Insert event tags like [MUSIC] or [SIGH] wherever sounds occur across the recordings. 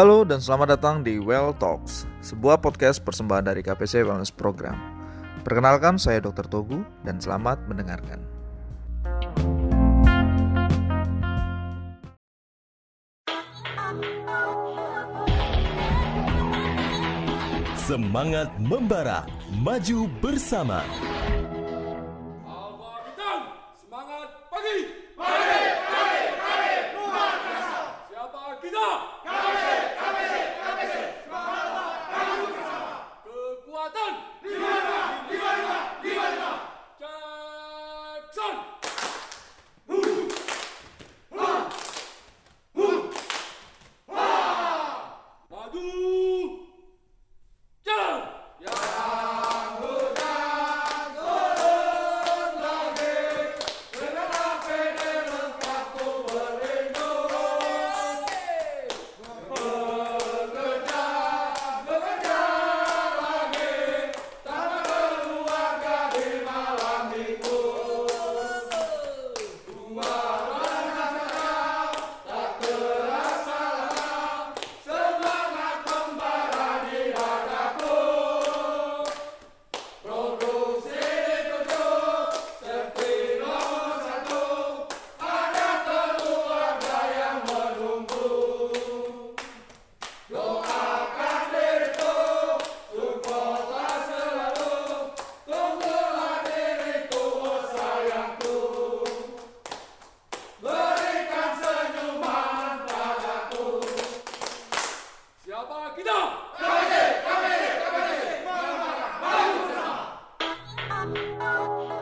Halo dan selamat datang di Well Talks, sebuah podcast persembahan dari KPC Wellness Program. Perkenalkan, saya Dr. Togu dan selamat mendengarkan. Semangat membara, maju bersama.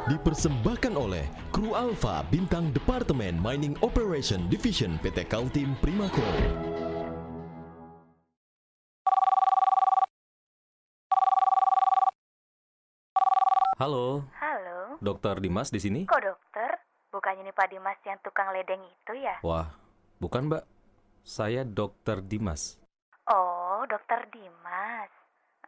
Dipersembahkan oleh Kru Alpha Bintang Departemen Mining Operation Division PT Kaltim Primako. Halo, Halo, Dokter Dimas di sini? kok dokter? Bukannya nih Pak Dimas yang tukang ledeng itu ya? Wah, bukan Mbak. Saya Dokter Dimas. Oh, dokter Dimas.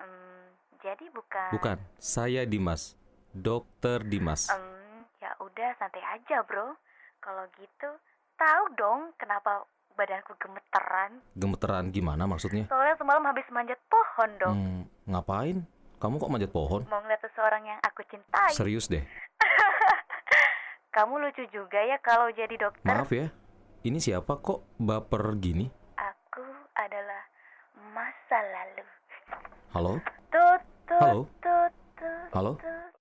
Hmm, jadi bukan... Bukan, saya Dimas. Dokter Dimas. Hmm, ya udah santai aja bro. Kalau gitu, tahu dong kenapa badanku gemeteran? Gemeteran gimana maksudnya? Soalnya semalam habis manjat pohon dong. Hmm, ngapain? Kamu kok manjat pohon? Mau ngeliat seseorang yang aku cintai. Serius deh. [LAUGHS] Kamu lucu juga ya kalau jadi dokter. Maaf ya. Ini siapa kok baper gini? Aku adalah masa lalu. Halo? Tut, tut, Halo? tut, tut, Halo? tut,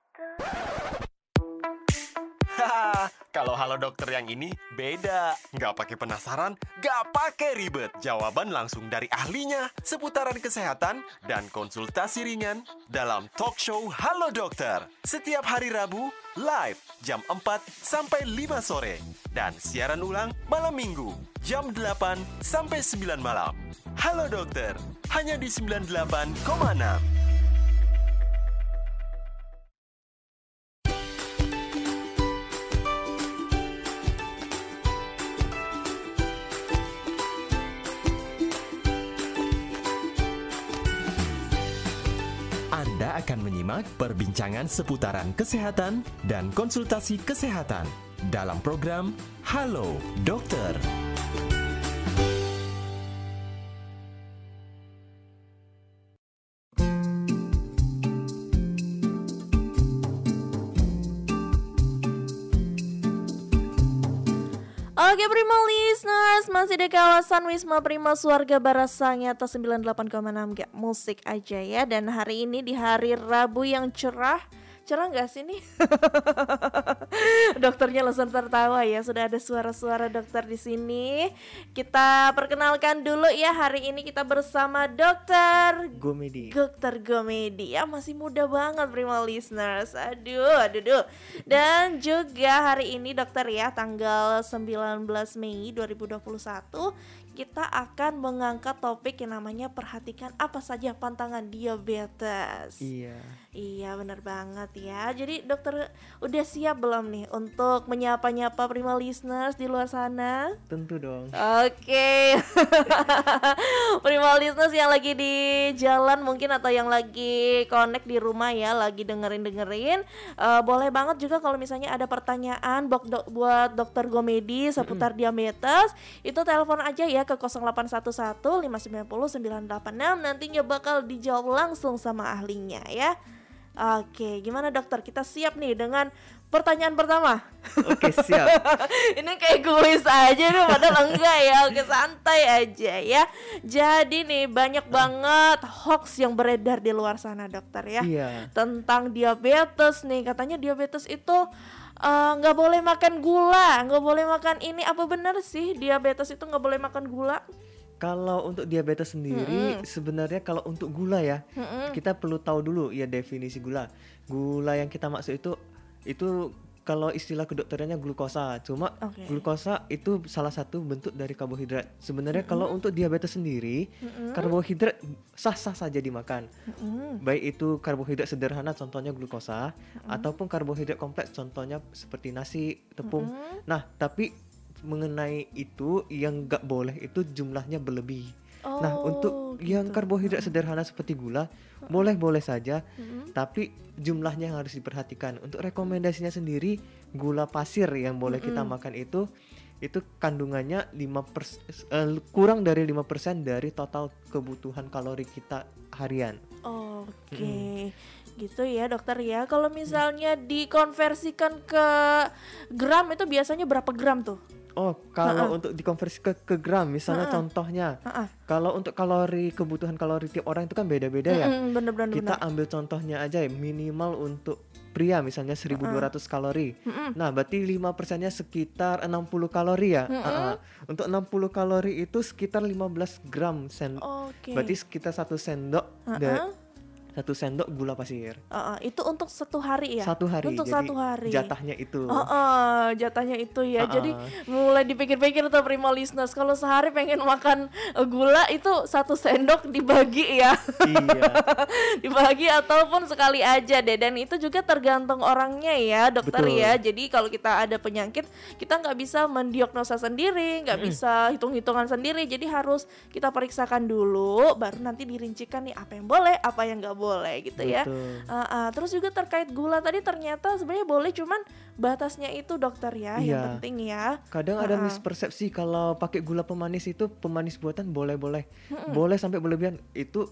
kalau halo dokter yang ini beda. Nggak pakai penasaran, nggak pakai ribet. Jawaban langsung dari ahlinya seputaran kesehatan dan konsultasi ringan dalam talk show Halo Dokter. Setiap hari Rabu, live jam 4 sampai 5 sore. Dan siaran ulang malam minggu, jam 8 sampai 9 malam. Halo Dokter, hanya di 98,6. Akan menyimak perbincangan seputaran kesehatan dan konsultasi kesehatan dalam program Halo Dokter. Oke Prima Listeners, masih di kawasan Wisma Prima Suarga Barasang atas 98,6 gak musik aja ya. Dan hari ini di hari Rabu yang cerah Cerah gak sih nih? [LAUGHS] Dokternya langsung tertawa ya, sudah ada suara-suara dokter di sini Kita perkenalkan dulu ya, hari ini kita bersama dokter Gomedi. Dokter Gomedi ya masih muda banget Prima Listeners Aduh aduh aduh Dan juga hari ini dokter ya tanggal 19 Mei 2021 Kita akan mengangkat topik yang namanya perhatikan apa saja pantangan diabetes Iya. Iya benar banget ya Jadi dokter udah siap belum nih untuk menyapa-nyapa Prima Listeners di luar sana? Tentu dong. Oke. [LAUGHS] Prima listeners yang lagi di jalan mungkin atau yang lagi connect di rumah ya, lagi dengerin-dengerin, eh, boleh banget juga kalau misalnya ada pertanyaan buat, dok- buat dokter Gomedi seputar diabetes, itu telepon aja ya ke 0811 590 986 nantinya bakal dijawab langsung sama ahlinya ya. Oke, gimana dokter? Kita siap nih dengan pertanyaan pertama. Oke, [LAUGHS] siap. Ini kayak kuis aja nih, padahal enggak ya. Oke, santai aja ya. Jadi nih banyak banget hoax yang beredar di luar sana, dokter ya. Iya. Tentang diabetes nih, katanya diabetes itu eh, nggak boleh makan gula, nggak boleh makan ini. Apa benar sih diabetes itu nggak boleh makan gula? Kalau untuk diabetes sendiri, sebenarnya kalau untuk gula ya, kita perlu tahu dulu ya definisi gula. Gula yang kita maksud itu itu kalau istilah kedokterannya glukosa. Cuma Oke. glukosa itu salah satu bentuk dari karbohidrat. Sebenarnya kalau untuk diabetes sendiri, karbohidrat sah-sah saja dimakan. Baik itu karbohidrat sederhana contohnya glukosa ataupun karbohidrat kompleks contohnya seperti nasi, tepung. Nah, tapi mengenai itu yang nggak boleh itu jumlahnya berlebih. Nah, Oh, untuk yang gitu. karbohidrat sederhana seperti gula boleh-boleh saja, tapi jumlahnya yang harus diperhatikan. Untuk rekomendasinya sendiri gula pasir yang boleh kita makan itu itu kandungannya 5 pers- eh, kurang dari 5% dari total kebutuhan kalori kita harian. Oke, gitu ya dokter ya. Kalau misalnya dikonversikan ke gram itu biasanya berapa gram tuh? Oh, kalau untuk dikonversi ke, ke gram, misalnya contohnya, Ha-ha. kalau untuk kalori kebutuhan kalori tiap orang itu kan beda-beda ya. Mm-mm, bener-bener Kita bener. ambil contohnya aja ya, minimal untuk pria misalnya 1200 kalori. Nah, berarti 5 persennya sekitar 60 kalori ya. Ah, ah. Untuk 60 kalori itu sekitar 15 gram sen. Oke. Berarti sekitar satu sendok da- satu sendok gula pasir. Uh, uh, itu untuk satu hari ya? Satu hari. Untuk jadi satu hari. Jatahnya itu. Oh, oh, jatahnya itu ya. Uh-uh. Jadi mulai dipikir-pikir tuh prima listeners kalau sehari pengen makan uh, gula itu satu sendok dibagi ya. iya. [LAUGHS] dibagi ataupun sekali aja deh dan itu juga tergantung orangnya ya dokter Betul. ya jadi kalau kita ada penyakit kita nggak bisa mendiagnosa sendiri nggak bisa hitung-hitungan sendiri jadi harus kita periksakan dulu baru nanti dirincikan nih apa yang boleh apa yang nggak boleh gitu ya. Ah, ah. terus juga terkait gula tadi ternyata sebenarnya boleh cuman batasnya itu dokter ya yang Iya. penting ya Kadang ada Ha-ha. mispersepsi kalau pakai gula pemanis itu pemanis buatan boleh-boleh. Boleh sampai berlebihan. Itu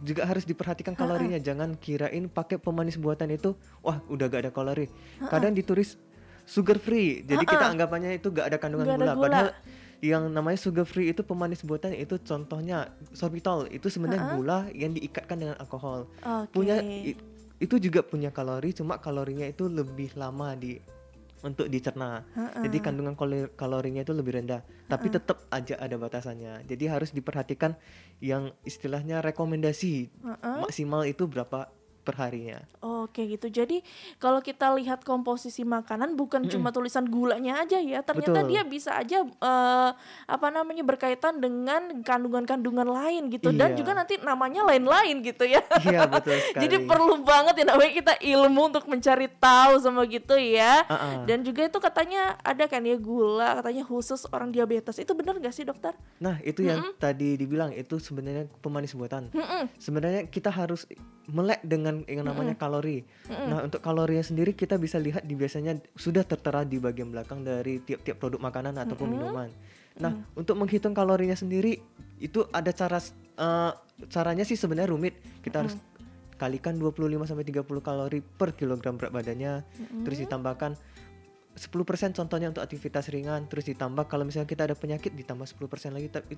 juga harus diperhatikan kalorinya. Jangan kirain pakai pemanis buatan itu wah udah gak ada kalori. Kadang ditulis sugar free. Jadi kita anggapannya itu gak ada kandungan Nggak ada gula. gula. Padahal yang namanya sugar free itu pemanis buatan itu contohnya sorbitol. Itu sebenarnya gula yang diikatkan dengan alkohol. Oke. Punya itu juga punya kalori cuma kalorinya itu lebih lama di untuk dicerna. Jadi kandungan kalori- kalorinya itu lebih rendah, tapi tetap aja ada batasannya. Jadi harus diperhatikan yang istilahnya rekomendasi maksimal itu berapa perharinya. Oke gitu. Jadi kalau kita lihat komposisi makanan bukan cuma tulisan gulanya aja ya. Ternyata Betul. dia bisa aja eh, apa namanya berkaitan dengan kandungan-kandungan lain gitu dan Iya. juga nanti namanya lain-lain gitu ya. [LAUGHS] Iya betul [LAUGHS] sekali. Jadi perlu banget ya namanya kita ilmu untuk mencari tahu sama gitu ya. Uh-uh. Dan juga itu katanya ada kan ya gula katanya khusus orang diabetes. Itu benar gak sih dokter? Nah itu yang tadi dibilang itu sebenarnya pemanis buatan. Sebenarnya kita harus melek dengan yang namanya kalori. Nah untuk kalorinya sendiri kita bisa lihat di biasanya sudah tertera di bagian belakang dari tiap-tiap produk makanan ataupun minuman. Nah untuk menghitung kalorinya sendiri itu ada cara eh, caranya sih sebenarnya rumit. Kita harus kalikan 25 sampai 30 kalori per kilogram berat badannya, terus ditambahkan 10% contohnya untuk aktivitas ringan. Terus ditambah kalau misalnya kita ada penyakit ditambah 10% lagi. Tapi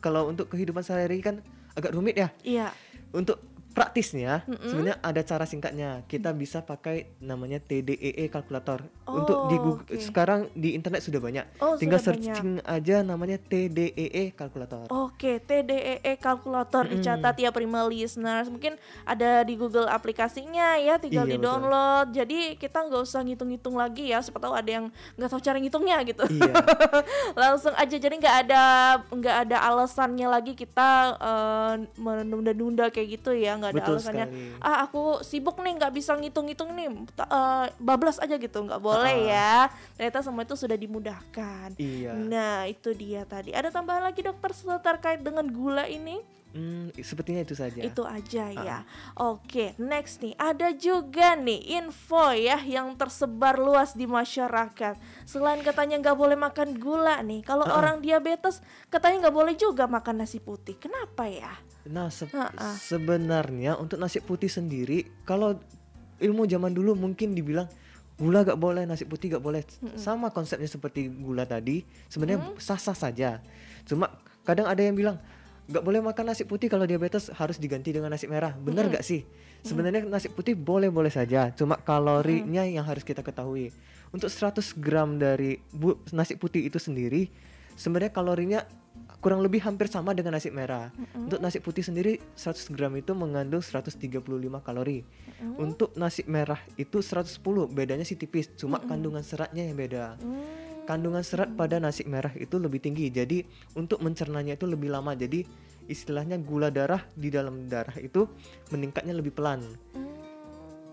kalau untuk kehidupan sehari-hari kan agak rumit ya. Iya. untuk praktisnya sebenarnya ada cara singkatnya kita bisa pakai namanya TDEE kalkulator untuk di Oh, Google oke. sekarang di internet sudah banyak Oh, tinggal sudah banyak. searching aja namanya TDEE kalkulator Oke, TDEE E kalkulator dicatat ya prima listeners. Mungkin ada di Google aplikasinya ya, tinggal Iya, di download. Jadi kita nggak usah ngitung-ngitung lagi ya. Siapa tahu ada yang nggak tahu cara ngitungnya gitu. iya [LAUGHS] Langsung aja. Jadi nggak ada nggak ada alasannya lagi kita eh, menunda-nunda kayak gitu ya. Nggak nggak ada Betul alasannya sekali. ah aku sibuk nih nggak bisa ngitung-ngitung nih eh, bablas aja gitu nggak boleh ya ternyata semua itu sudah dimudahkan Iya. nah itu dia tadi ada tambahan lagi dokter terkait dengan gula ini Hmm, sepertinya itu saja. itu aja ya. Oke, next nih ada juga nih info ya yang tersebar luas di masyarakat. Selain katanya nggak boleh makan gula nih, kalau orang diabetes katanya nggak boleh juga makan nasi putih. Kenapa ya? Nah, se- Ha-ha. sebenarnya untuk nasi putih sendiri, kalau ilmu zaman dulu mungkin dibilang gula gak boleh, nasi putih gak boleh. Sama konsepnya seperti gula tadi, sebenarnya sah-sah saja. Cuma kadang ada yang bilang gak boleh makan nasi putih kalau diabetes harus diganti dengan nasi merah. Benar gak sih? Sebenarnya nasi putih boleh-boleh saja, cuma kalorinya yang harus kita ketahui. Untuk 100 gram dari bu- nasi putih itu sendiri, sebenarnya kalorinya kurang lebih hampir sama dengan nasi merah. Untuk nasi putih sendiri 100 gram itu mengandung 135 kalori. Untuk nasi merah itu 110, bedanya sih tipis, cuma kandungan seratnya yang beda. Kandungan serat pada nasi merah itu lebih tinggi. Jadi untuk mencernanya itu lebih lama. Jadi istilahnya gula darah di dalam darah itu meningkatnya lebih pelan.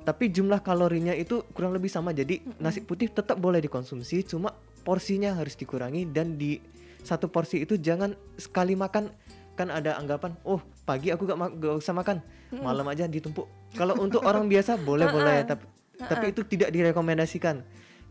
Tapi jumlah kalorinya itu kurang lebih sama. Jadi nasi putih tetap boleh dikonsumsi, cuma porsinya harus dikurangi dan di satu porsi itu jangan sekali makan kan ada anggapan, oh pagi aku gak, gak usah makan, malam aja ditumpuk. Kalau untuk orang biasa boleh [LAUGHS] boleh, tapi tapi itu tidak direkomendasikan.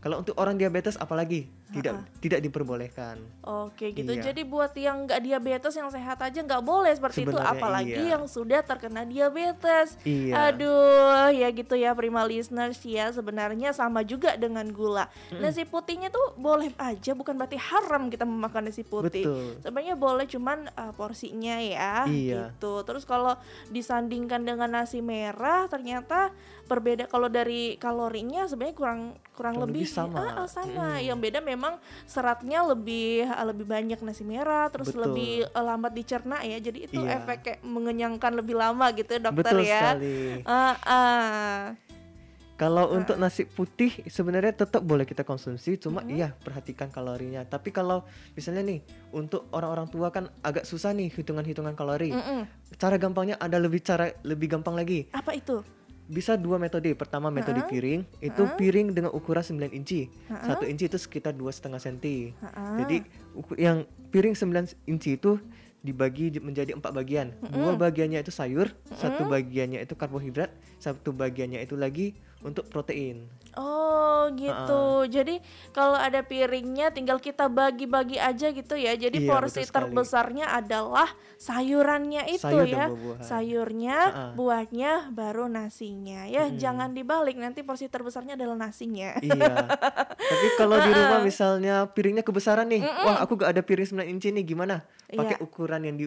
Kalau untuk orang diabetes apalagi tidak tidak diperbolehkan. Oke gitu. Iya. Jadi buat yang nggak diabetes yang sehat aja nggak boleh seperti itu, Sebenarnya apalagi iya. yang sudah terkena diabetes. Iya. Aduh, ya gitu ya prima listeners ya sebenarnya sama juga dengan gula. Nasi putihnya tuh boleh aja, bukan berarti haram kita memakan nasi putih. Betul. Sebenarnya boleh cuman uh, porsinya ya, Iya. gitu. Terus kalau disandingkan dengan nasi merah, ternyata berbeda. Kalau dari kalorinya sebenarnya kurang kurang, lebih lebih, sama. Ah, ah, sama. Yang beda memang seratnya lebih ah, lebih banyak nasi merah, terus Betul. lebih eh, lambat dicerna ya. Jadi itu Iya. efek kayak mengenyangkan lebih lama gitu ya, dokter Betul ya. sekali. Ah, ah. Kalau untuk nasi putih sebenarnya tetap boleh kita konsumsi, cuma iya perhatikan kalorinya. Tapi kalau misalnya nih untuk orang-orang tua kan agak susah nih hitungan-hitungan kalori. Mm-mm. Cara gampangnya ada lebih cara lebih gampang lagi. Apa itu? Bisa dua metode. Pertama metode piring, itu piring dengan ukuran 9 inci. Satu inci itu sekitar dua setengah senti. Jadi yang piring 9 inci itu dibagi menjadi empat bagian. Dua bagiannya itu sayur, satu bagiannya itu karbohidrat, satu bagiannya itu lagi untuk protein. Oh gitu. Jadi kalau ada piringnya tinggal kita bagi-bagi aja gitu ya. Jadi Iya, porsi terbesarnya adalah sayurannya itu Sayur ya. buah-buahan. Sayurnya, Ha-ha. buahnya, baru nasinya. Ya jangan dibalik nanti porsi terbesarnya adalah nasinya. Iya. Tapi kalau di rumah misalnya piringnya kebesaran nih, wah aku gak ada piring 9 inci nih, gimana? Pakai Iya. ukuran yang di,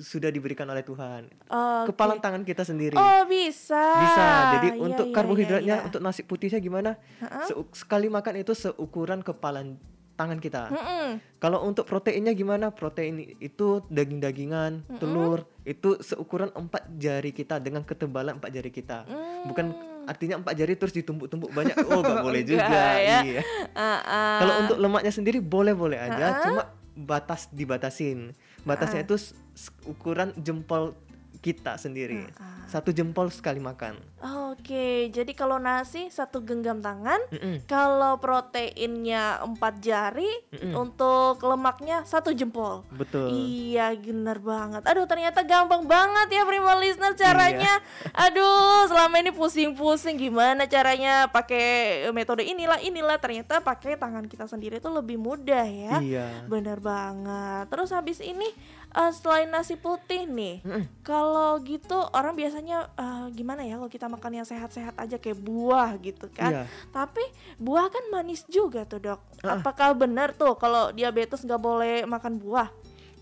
sudah diberikan oleh Tuhan. Oke. Kepalan tangan kita sendiri. Oh bisa. Bisa. Jadi Iya, untuk iya, karbohidratnya, iya, iya. untuk nasi putihnya gimana? Seu- sekali makan itu seukuran kepalan tangan kita. Mm-mm. Kalau untuk proteinnya gimana? Protein itu daging-dagingan, telur itu seukuran empat jari kita dengan ketebalan empat jari kita. Bukan artinya empat jari terus ditumpuk-tumpuk banyak. Oh, nggak [LAUGHS] boleh juga. ya. Iya. Ah. Kalau untuk lemaknya sendiri boleh-boleh aja, cuma batas dibatasin. Batasnya itu s- s- ukuran jempol kita sendiri. Satu jempol sekali makan. Oke, jadi kalau nasi satu genggam tangan, Mm-mm. kalau proteinnya empat jari, untuk lemaknya satu jempol. Betul. Iya, bener banget. Aduh, ternyata gampang banget ya Prima Listener Iya. caranya. [LAUGHS] Aduh, selama ini pusing-pusing gimana caranya pakai metode inilah inilah. Ternyata pakai tangan kita sendiri itu lebih mudah ya. Iya. Bener banget. Terus habis ini eh, selain nasi putih nih, kalau gitu orang biasanya eh, gimana ya kalau kita makan yang sehat-sehat aja kayak buah gitu kan. Iya. Tapi buah kan manis juga tuh dok. Ah. Apakah benar tuh kalau diabetes nggak boleh makan buah?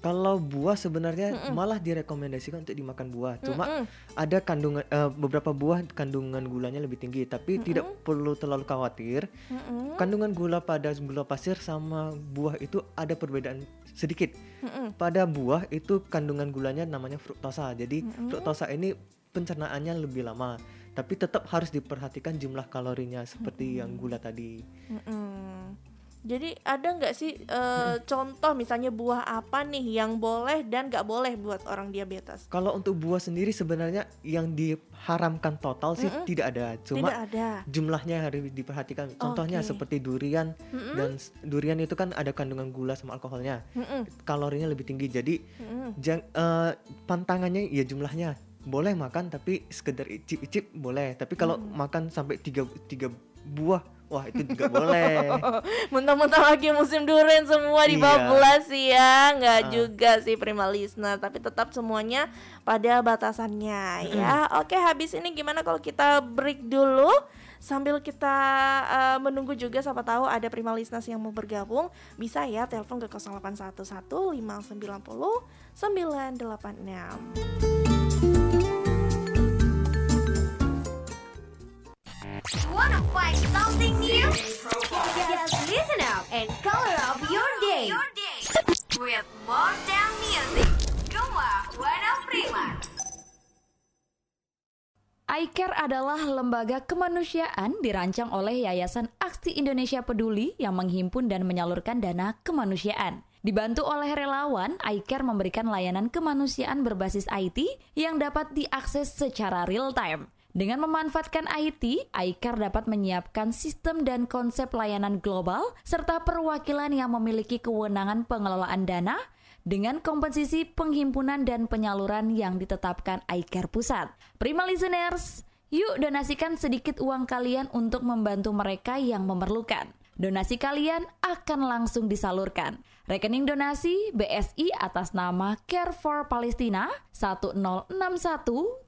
Kalau buah sebenarnya malah direkomendasikan untuk dimakan buah. Cuma ada kandungan eh, beberapa buah kandungan gulanya lebih tinggi, tapi tidak perlu terlalu khawatir. Kandungan gula pada gula pasir sama buah itu ada perbedaan sedikit. Pada buah itu kandungan gulanya namanya fruktosa. Jadi fruktosa ini pencernaannya lebih lama, tapi tetap harus diperhatikan jumlah kalorinya seperti yang gula tadi. Mm-mm. Jadi ada nggak sih eh, contoh misalnya buah apa nih yang boleh dan nggak boleh buat orang diabetes? Kalau untuk buah sendiri sebenarnya yang diharamkan total sih tidak ada, cuma Tidak ada. jumlahnya harus diperhatikan. Contohnya Oke. seperti durian Mm-mm. dan s- durian itu kan ada kandungan gula sama alkoholnya, Mm-mm. kalorinya lebih tinggi. Jadi jang, eh, pantangannya ya jumlahnya boleh makan tapi sekedar icip-icip boleh. Tapi kalau makan sampai tiga tiga buah, wah itu juga boleh. [LAUGHS] Mentang-mentang lagi musim durian semua Iya. dibablas sih ya Nggak Ah. juga sih Prima Listener Tapi tetap semuanya pada batasannya ya Oke habis ini gimana kalau kita break dulu Sambil kita eh, menunggu juga siapa tahu ada Prima Listeners yang mau bergabung Bisa ya telepon ke 0811 590 986 Wanna find something new? Just listen up and color up your day. With more than music. Cuma Wana Prima. iCare adalah lembaga kemanusiaan dirancang oleh Yayasan Aksi Indonesia Peduli yang menghimpun dan menyalurkan dana kemanusiaan. Dibantu oleh relawan, iCare memberikan layanan kemanusiaan berbasis IT yang dapat diakses secara real time. Dengan memanfaatkan IT, iCare dapat menyiapkan sistem dan konsep layanan global serta perwakilan yang memiliki kewenangan pengelolaan dana dengan komposisi penghimpunan dan penyaluran yang ditetapkan iCare Pusat. Prima listeners, yuk donasikan sedikit uang kalian untuk membantu mereka yang memerlukan. Donasi kalian akan langsung disalurkan. Rekening donasi BSI atas nama Care for Palestina 1061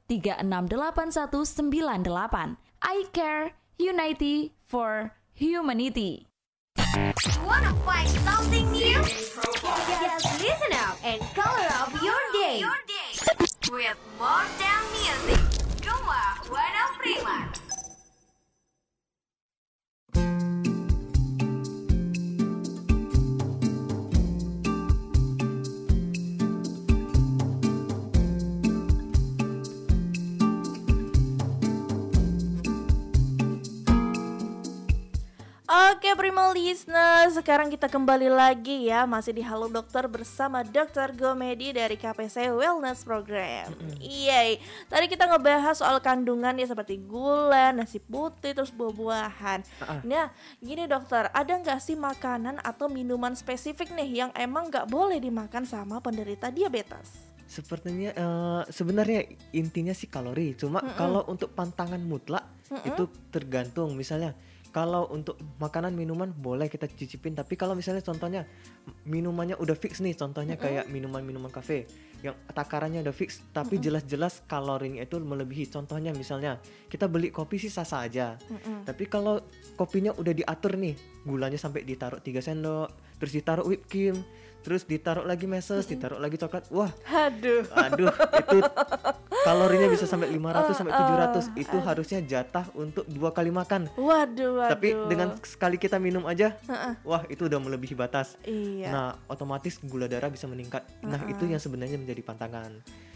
368198. I Care Unity for Humanity. Wanna find something new? Just listen up and color up your day. With more than music. Cuma Wana Prima. Oke Prima Listeners, sekarang kita kembali lagi ya Masih di Halo Dokter bersama Dr. Gomedi dari KPC Wellness Program Iya, tadi kita ngebahas soal kandungan ya seperti gula, nasi putih, terus buah-buahan Nah, gini dokter, ada nggak sih makanan atau minuman spesifik nih Yang emang nggak boleh dimakan sama penderita diabetes? Sepertinya eh, sebenarnya intinya sih kalori. Cuma kalau untuk pantangan mutlak itu tergantung. Misalnya kalau untuk makanan minuman boleh kita cicipin. Tapi kalau misalnya contohnya minumannya udah fix nih. Contohnya kayak minuman-minuman kafe yang takarannya udah fix. Tapi jelas-jelas kalorinya itu melebihi. Contohnya misalnya kita beli kopi sih sah-sah aja. Tapi kalau kopinya udah diatur nih, gulanya sampai ditaruh 3 sendok, terus ditaruh whipped cream, terus ditaruh lagi meses, ditaruh lagi coklat. Wah, Aduh aduh itu kalorinya bisa sampai 500 sampai Oh, 700. Itu harusnya jatah untuk dua kali makan. Waduh, waduh Tapi dengan sekali kita minum aja, wah itu udah melebihi batas. Iya Nah, otomatis gula darah bisa meningkat. Nah, itu yang sebenarnya menjadi pantangan.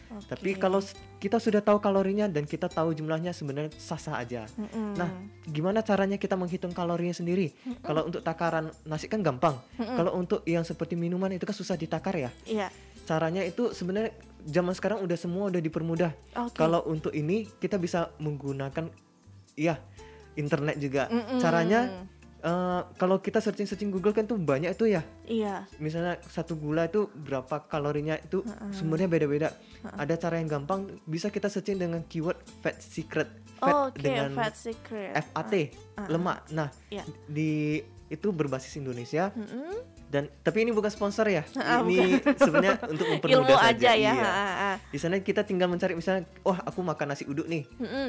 Tapi kalau kita sudah tahu kalorinya dan kita tahu jumlahnya sebenarnya sah-sah aja. Mm-mm. Nah, gimana caranya kita menghitung kalorinya sendiri? Kalau untuk takaran nasi kan gampang. Kalau untuk yang seperti minuman itu kan susah ditakar ya. Iya Caranya itu sebenarnya zaman sekarang udah semua udah dipermudah. Oke. Kalau untuk ini kita bisa menggunakan ya internet juga. Mm-mm. Caranya eh, kalau kita searching-searching Google kan tuh banyak tuh ya. Iya Misalnya satu gula itu berapa kalorinya itu sumbernya beda-beda. Ada cara yang gampang bisa kita searching dengan keyword fat secret. Fat Oke, dengan fat secret FAT lemak. Nah, Iya. di itu berbasis Indonesia Mm-mm. dan tapi ini bukan sponsor ya. Ah, ini [LAUGHS] sebenarnya untuk mempermudah Ilmu saja. aja ya Iya. ha, ha. Di sana kita tinggal mencari misalnya, wah aku makan nasi uduk nih. Mm-mm.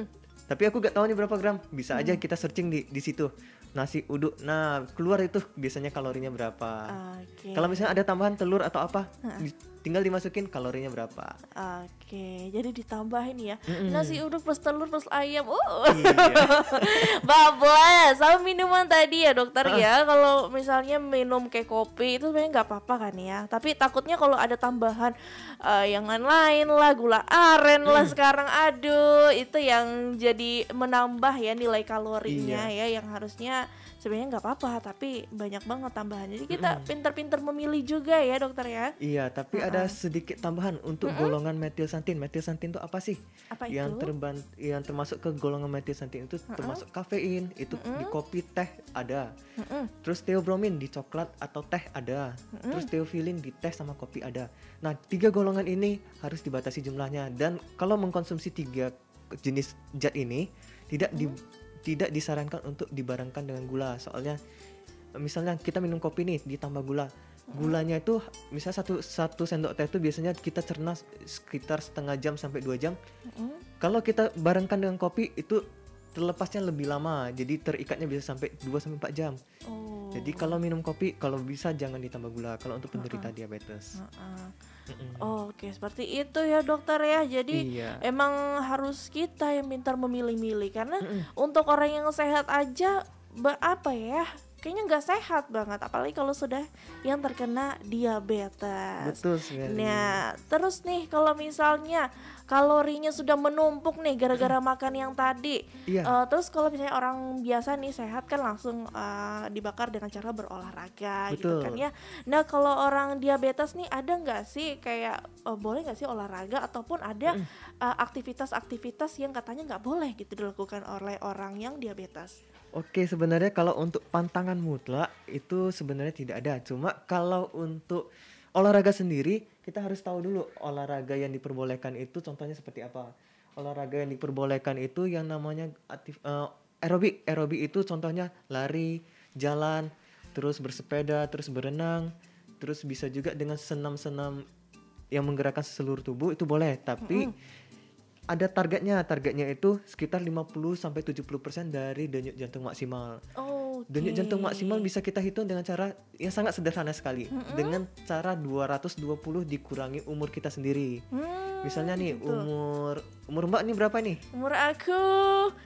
Tapi aku gak tahu nih berapa gram. Bisa aja kita searching di di situ. Nasi uduk. Nah, keluar itu biasanya kalorinya berapa. Oke Kalau misalnya ada tambahan telur atau apa, di- tinggal dimasukin kalorinya berapa. Oke, jadi ditambahin ya Mm-mm. nasi uduk plus telur plus ayam. Oh, Iya. [LAUGHS] bablas. Sama minuman tadi ya dokter Ah. ya. Kalau misalnya minum kayak kopi itu sebenarnya nggak apa-apa kan ya. Tapi takutnya kalau ada tambahan eh, yang lain-lain lah, gula aren lah Mm. sekarang. Aduh, itu yang jadi menambah ya nilai kalorinya Iya. ya, yang harusnya sebenarnya nggak apa-apa tapi banyak banget tambahan jadi kita pintar-pintar memilih juga ya dokter ya Iya, tapi ada sedikit tambahan untuk golongan metilsantin. Metilsantin itu apa sih? Apa yang itu? terban yang termasuk ke golongan metilsantin itu termasuk kafein, itu di kopi, teh ada. Terus theobromin di coklat atau teh ada. Terus theophylline di teh sama kopi ada. Nah, tiga golongan ini harus dibatasi jumlahnya dan kalau mengkonsumsi tiga jenis zat ini tidak di tidak disarankan untuk dibarengkan dengan gula. Soalnya misalnya kita minum kopi nih ditambah gula. Gulanya itu misalnya satu satu sendok teh itu biasanya kita cerna sekitar setengah jam sampai dua jam. Kalau kita barengkan dengan kopi itu terlepasnya lebih lama jadi terikatnya bisa sampai 2 sampai 4 jam oh jadi kalau minum kopi kalau bisa jangan ditambah gula kalau untuk penderita diabetes Heeh. Mm-mm. Oh, Oke, seperti itu ya dokter ya. Jadi Iya. emang harus kita yang pintar memilih-milih karena untuk orang yang sehat aja apa ya? Kayaknya nggak sehat banget, apalagi kalau sudah yang terkena diabetes. betul sekali Nah, terus nih kalau misalnya kalorinya sudah menumpuk nih gara-gara makan yang tadi. Iya. Eh, terus kalau misalnya orang biasa nih sehat kan langsung eh, dibakar dengan cara berolahraga gitu Betul. kan ya. Nah, kalau orang diabetes nih ada nggak sih kayak eh, boleh nggak sih olahraga ataupun ada aktivitas-aktivitas yang katanya nggak boleh gitu dilakukan oleh orang yang diabetes. Oke, sebenarnya kalau untuk pantangan mutlak itu sebenarnya tidak ada. Cuma kalau untuk olahraga sendiri, kita harus tahu dulu olahraga yang diperbolehkan itu contohnya seperti apa. Olahraga yang diperbolehkan itu yang namanya aktif eh, aerobik. Aerobik itu contohnya lari, jalan, terus bersepeda, terus berenang, terus bisa juga dengan senam-senam yang menggerakkan seluruh tubuh itu boleh, tapi ada targetnya. Targetnya itu sekitar 50 sampai 70% dari denyut jantung maksimal. Oh, Denyut jantung maksimal bisa kita hitung dengan cara yang sangat sederhana sekali. Dengan cara 220 dikurangi umur kita sendiri. Hmm, Misalnya nih gitu. umur umur Mbak nih berapa nih? Umur aku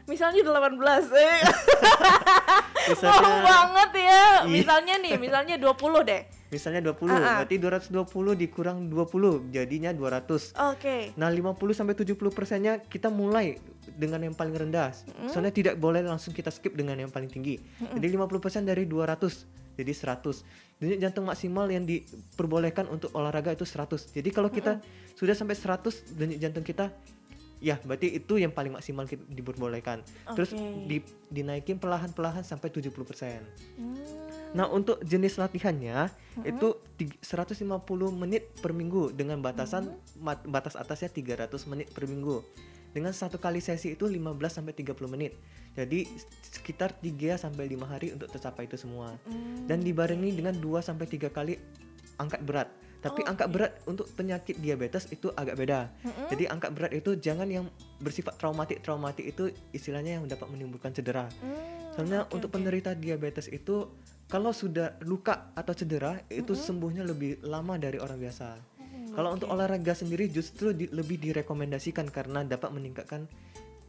misalnya 18 eh. [LAUGHS] Misalnya Wow banget ya. Iya. Misalnya nih, misalnya 20 deh. Misalnya 20, Ah, ah. berarti 220 dikurang 20 jadinya 200. Oke. Nah, 50 sampai 70 persennya kita mulai dengan yang paling rendah. Soalnya tidak boleh langsung kita skip dengan yang paling tinggi. Jadi 50% dari 200 jadi 100. Denyut jantung maksimal yang diperbolehkan untuk olahraga itu 100. Jadi kalau kita sudah sampai 100 denyut jantung kita ya berarti itu yang paling maksimal kita diperbolehkan. Terus Oke. di- dinaikin perlahan-perlahan sampai 70%. Hmm, Nah, untuk jenis latihannya itu tig- 150 menit per minggu dengan batasan mat- batas atasnya 300 menit per minggu. Dengan satu kali sesi itu 15 sampai 30 menit. Jadi sekitar 3 sampai 5 hari untuk tercapai itu semua. Dan dibarengi dengan 2 sampai 3 kali angkat berat. Tapi angkat berat untuk penyakit diabetes itu agak beda. Jadi angkat berat itu jangan yang bersifat traumatik. Traumatik itu istilahnya yang dapat menimbulkan cedera. Soalnya untuk penderita diabetes itu kalau sudah luka atau cedera itu sembuhnya lebih lama dari orang biasa. Kalau untuk olahraga sendiri justru di- lebih direkomendasikan karena dapat meningkatkan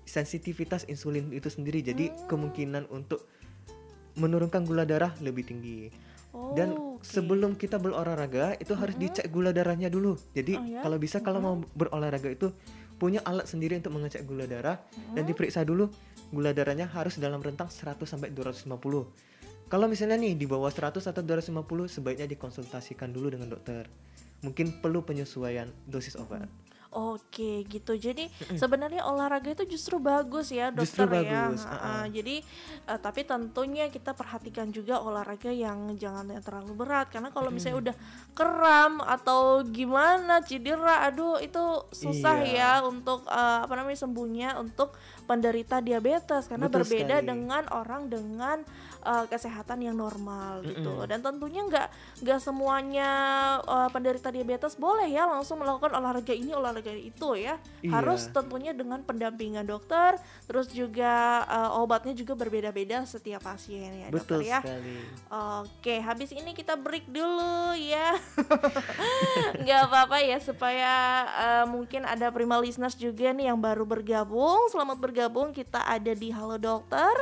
sensitivitas insulin itu sendiri. Jadi kemungkinan untuk menurunkan gula darah lebih tinggi. Dan Oh, oke. sebelum kita berolahraga itu harus dicek gula darahnya dulu. Jadi Oh, ya? kalau bisa kalau mau berolahraga itu punya alat sendiri untuk mengecek gula darah dan diperiksa dulu gula darahnya harus dalam rentang 100 sampai 250. Kalau misalnya nih di bawah 100 atau 250 sebaiknya dikonsultasikan dulu dengan dokter. Mungkin perlu penyesuaian dosis obat. Oke gitu. Jadi sebenarnya olahraga itu justru bagus ya Justru dokter ya. bagus, Ha-ha. uh-uh. Jadi eh, tapi tentunya kita perhatikan juga olahraga yang jangan yang terlalu berat karena kalau misalnya udah kram atau gimana cedera, aduh itu susah Iya. ya untuk eh, apa namanya sembuhnya untuk penderita diabetes karena Betul berbeda sekali. dengan orang dengan eh, kesehatan yang normal gitu. Dan tentunya nggak nggak semuanya eh, penderita diabetes boleh ya langsung melakukan olahraga ini olahraga itu ya. Iya. Harus tentunya dengan pendampingan dokter, terus juga eh, obatnya juga berbeda-beda setiap pasien ya Betul dokter ya. sekali. Oke, habis ini kita break dulu ya. [LAUGHS] Nggak apa-apa ya supaya eh, mungkin ada prima listeners juga nih yang baru bergabung. Selamat bergabung. Kita ada di Halo Dokter.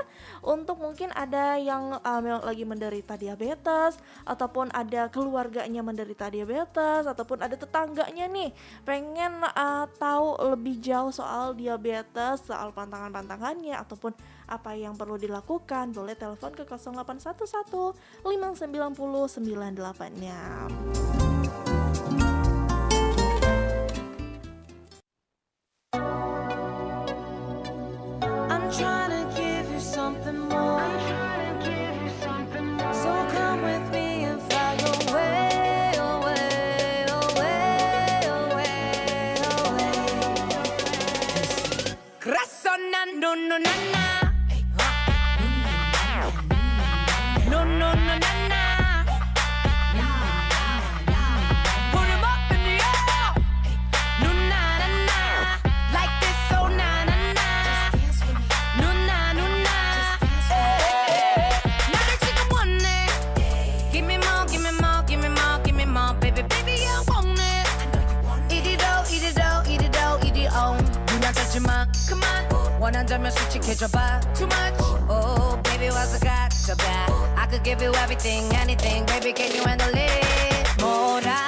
Untuk mungkin ada yang memang lagi menderita diabetes ataupun ada keluarganya menderita diabetes ataupun ada tetangganya nih pengen uh, tahu lebih jauh soal diabetes, soal pantangan-pantangannya ataupun apa yang perlu dilakukan, boleh telepon ke 0811 590 I'm trying no, no, no. Too much? Oh baby 와서 가져봐 I could give you everything anything. Baby can you handle it? 뭐라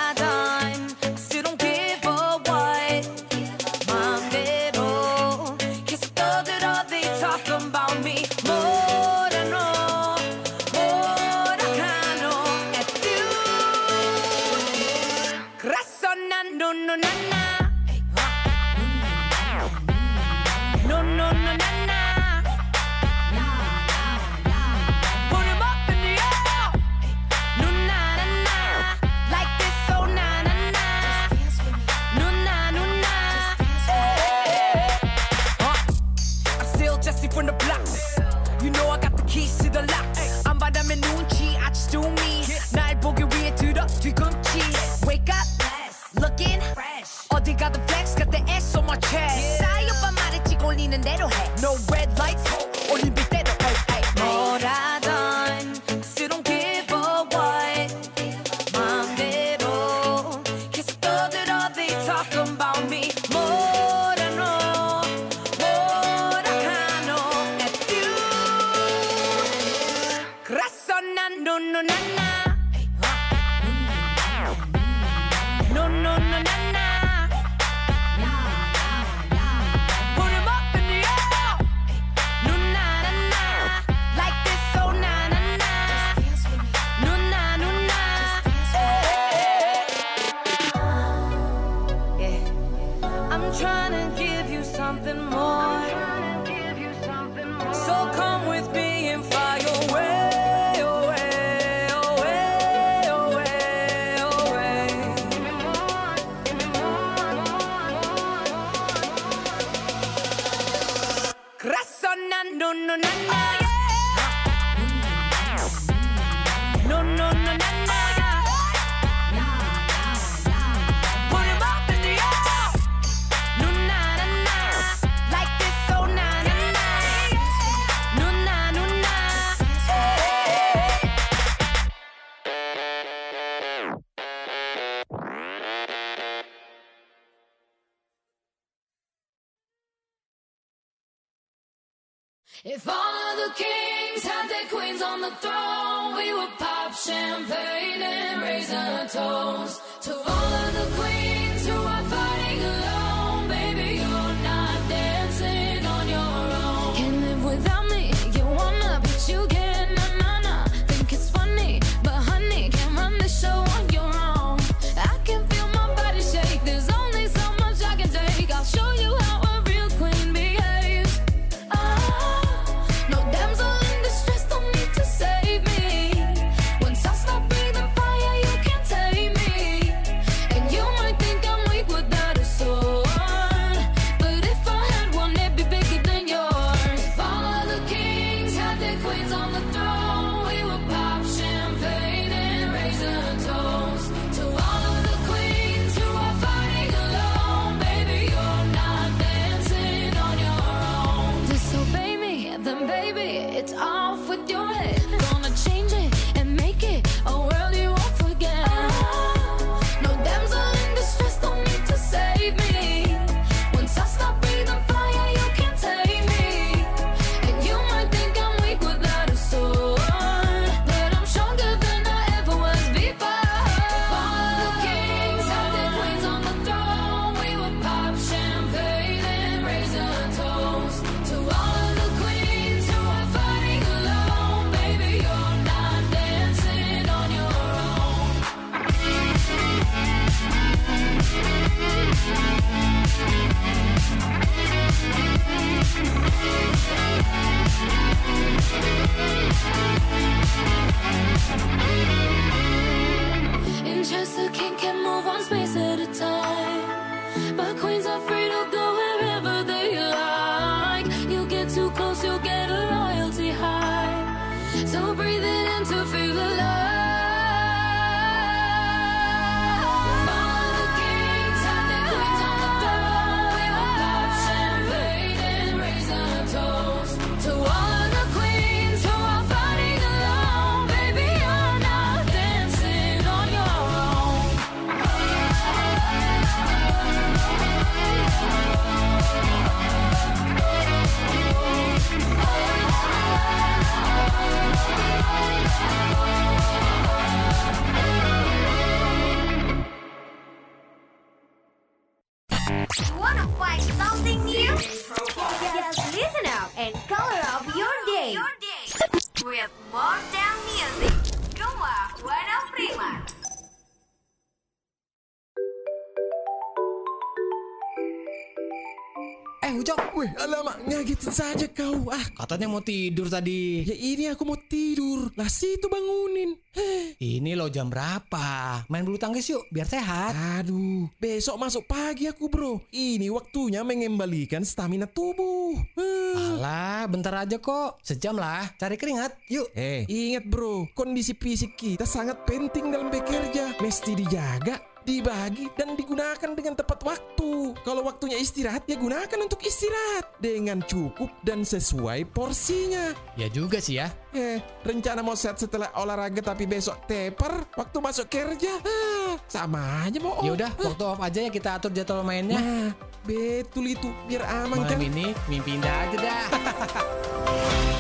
saja kau Ah Katanya mau tidur tadi. ya ini aku mau tidur Lah situ bangunin Heh. Ini lo jam berapa? Main bulu tangkis yuk, biar sehat. Aduh Besok masuk pagi aku bro Ini waktunya mengembalikan stamina tubuh Heh. Alah, bentar aja kok. Sejam lah. Cari keringat. Yuk. Eh ingat bro Kondisi fisik kita sangat penting dalam bekerja Mesti dijaga dibagi dan digunakan dengan tepat waktu. Kalau waktunya istirahat, ya gunakan untuk istirahat dengan cukup dan sesuai porsinya. Ya juga sih ya. Eh, rencana mau set setelah olahraga tapi besok teper waktu masuk kerja. Ah, sama aja mau. Ya udah, waktu off aja ya kita atur jadwal mainnya. Nah, betul itu biar aman Malam kan. ini mimpi indah aja dah. [LAUGHS]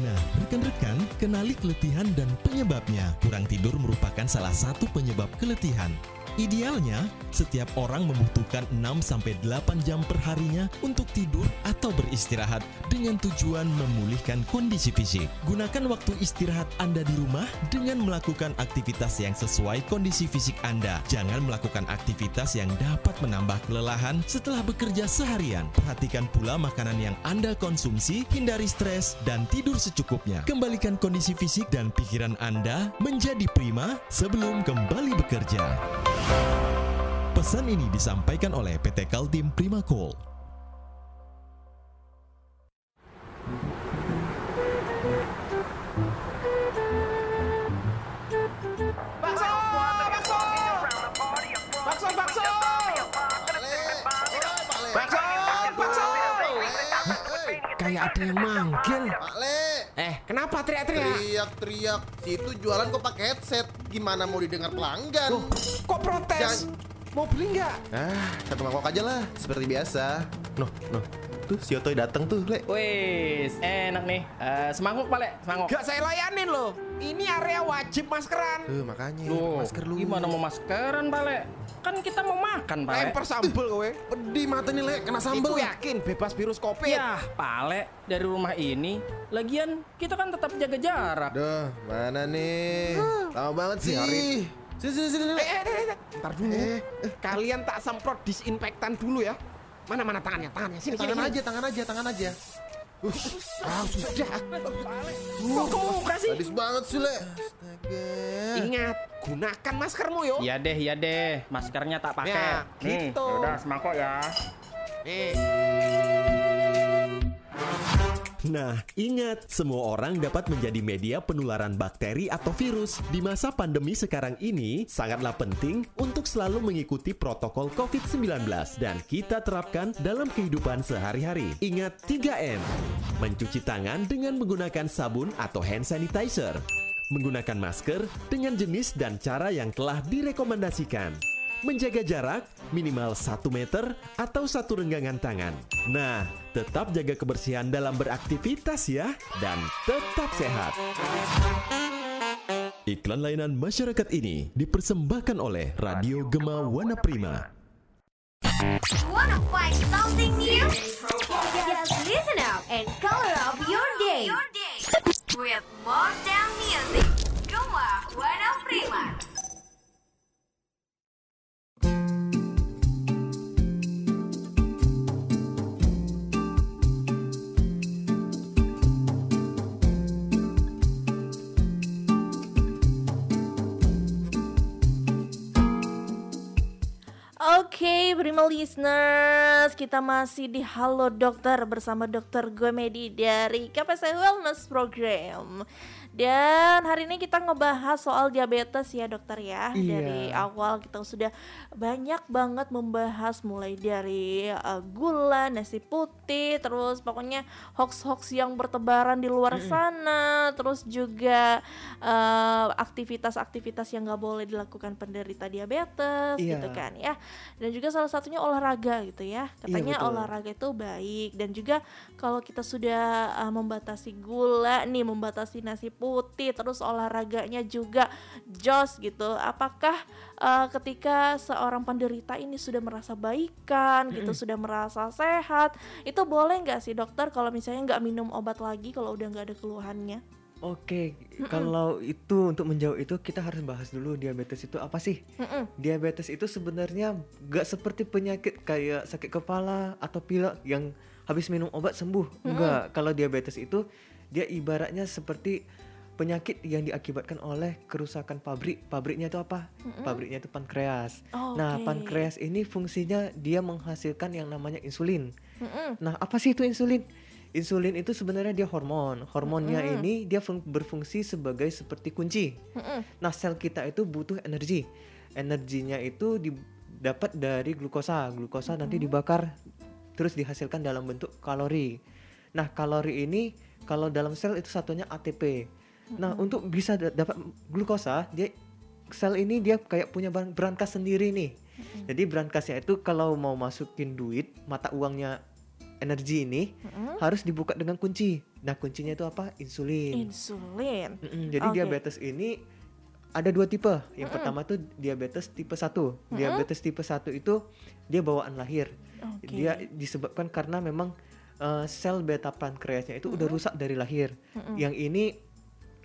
Nah, rekan-rekan, kenali keletihan dan penyebabnya. Kurang tidur merupakan salah satu penyebab keletihan. Idealnya, setiap orang membutuhkan 6-8 jam per harinya untuk tidur atau beristirahat dengan tujuan memulihkan kondisi fisik. Gunakan waktu istirahat Anda di rumah dengan melakukan aktivitas yang sesuai kondisi fisik Anda. Jangan melakukan aktivitas yang dapat menambah kelelahan setelah bekerja seharian. Perhatikan pula makanan yang Anda konsumsi, hindari stres, dan tidur secukupnya. Kembalikan kondisi fisik dan pikiran Anda menjadi prima sebelum kembali bekerja. Pesan ini disampaikan oleh PT Kaltim Primakol. Kayak ada yang manggil. Pak Le. Eh, kenapa teriak-teriak? Teriak-teriak. Situ jualan kok pakai headset. Gimana mau didengar pelanggan? Kok protes? Mau beli nggak? Ah, satu mangkok aja lah, seperti biasa. Noh, noh. Tuh si Otoy datang tuh, Le. Wis, enak nih. Eh, semangkuk, Pak Le, semangkuk. Gak saya layanin loh. Ini area wajib maskeran. Tuh, makanya Loh, masker lu. Gimana mau maskeran, Pak Le? Kan kita mau makan, Pak Le. Lempar sambel kowe. Pedih mata nih, Le. Kena sambel. Iku yakin bebas virus Covid. Yah, Pak Le, dari rumah ini, lagian kita kan tetap jaga jarak. Duh, mana nih? Lama banget sih. Biarin. Sini, sini, sini, Eh, eh, eh, eh, ntar dulu. Kalian tak semprot disinfektan dulu ya. Mana mana tangannya? Tangannya sini Tangan sini. aja, tangan aja, tangan aja. Ah, sudah. Kok ke muka sih? Sadis banget sih, Le. Astaga. Ingat, gunakan maskermu yo. Iya deh, iya deh. Maskernya tak pakai. Ya, Nih, gitu. udah semangkuk ya. Nih. Nah, ingat, semua orang dapat menjadi media penularan bakteri atau virus. Di masa pandemi sekarang ini, sangatlah penting untuk selalu mengikuti protokol COVID-19 dan kita terapkan dalam kehidupan sehari-hari. Ingat 3M. Mencuci tangan dengan menggunakan sabun atau hand sanitizer. Menggunakan masker dengan jenis dan cara yang telah direkomendasikan. Menjaga jarak minimal 1 meter atau satu renggangan tangan. Nah, tetap jaga kebersihan dalam beraktivitas ya dan tetap sehat. Iklan layanan masyarakat ini dipersembahkan oleh Radio Gema Wana Prima. Wanna find something new? Just listen up and color up your day. With more than music. Rumah Wana Prima. Prima listeners, kita masih di Halo Dokter bersama Dokter Gomedi dari KPC Wellness Program. Dan hari ini kita ngebahas soal diabetes ya dokter ya. Iya. Dari awal kita sudah banyak banget membahas mulai dari uh, gula, nasi putih, terus pokoknya hoax-hoax yang bertebaran di luar sana, terus juga uh, aktivitas-aktivitas yang nggak boleh dilakukan penderita diabetes Iya. gitu kan ya. Dan juga salah satunya olahraga gitu ya. Katanya betul. olahraga itu baik dan juga kalau kita sudah uh, membatasi gula nih, membatasi nasi putih mengikuti terus olahraganya juga jos gitu. Apakah eh, ketika seorang penderita ini sudah merasa baikan gitu, Mm-mm. sudah merasa sehat, itu boleh nggak sih dokter kalau misalnya nggak minum obat lagi kalau udah nggak ada keluhannya? Oke, Mm-mm. kalau itu untuk menjauh itu kita harus bahas dulu diabetes itu apa sih? Mm-mm. Diabetes itu sebenarnya gak seperti penyakit kayak sakit kepala atau pilek yang habis minum obat sembuh. Mm-mm. Enggak, kalau diabetes itu dia ibaratnya seperti penyakit yang diakibatkan oleh kerusakan pabrik. Pabriknya itu apa? Mm-mm. Pabriknya itu pankreas. Oh, Nah, pankreas ini fungsinya dia menghasilkan yang namanya insulin. Mm-mm. Nah, apa sih itu insulin? Insulin itu sebenarnya dia hormon. Hormonnya Mm-mm. ini dia fung- berfungsi sebagai seperti kunci. Mm-mm. Nah, sel kita itu butuh energi. Energinya itu didapat dari glukosa. Glukosa nanti dibakar terus dihasilkan dalam bentuk kalori. Nah, kalori ini kalau dalam sel itu satunya ATP. Nah, Mm-mm. untuk bisa da- dapat glukosa, dia sel ini dia kayak punya berangkas sendiri nih. Jadi berangkasnya itu kalau mau masukin duit, mata uangnya energi ini Mm-mm. harus dibuka dengan kunci. Nah, kuncinya itu apa? Insulin. Insulin. Mm-mm, jadi Oke. diabetes ini ada dua tipe. Yang Mm-mm. pertama tuh diabetes tipe 1. Mm-mm. Diabetes tipe 1 itu dia bawaan lahir. Oke. Dia disebabkan karena memang eh, sel beta pankreasnya itu udah rusak dari lahir. Yang ini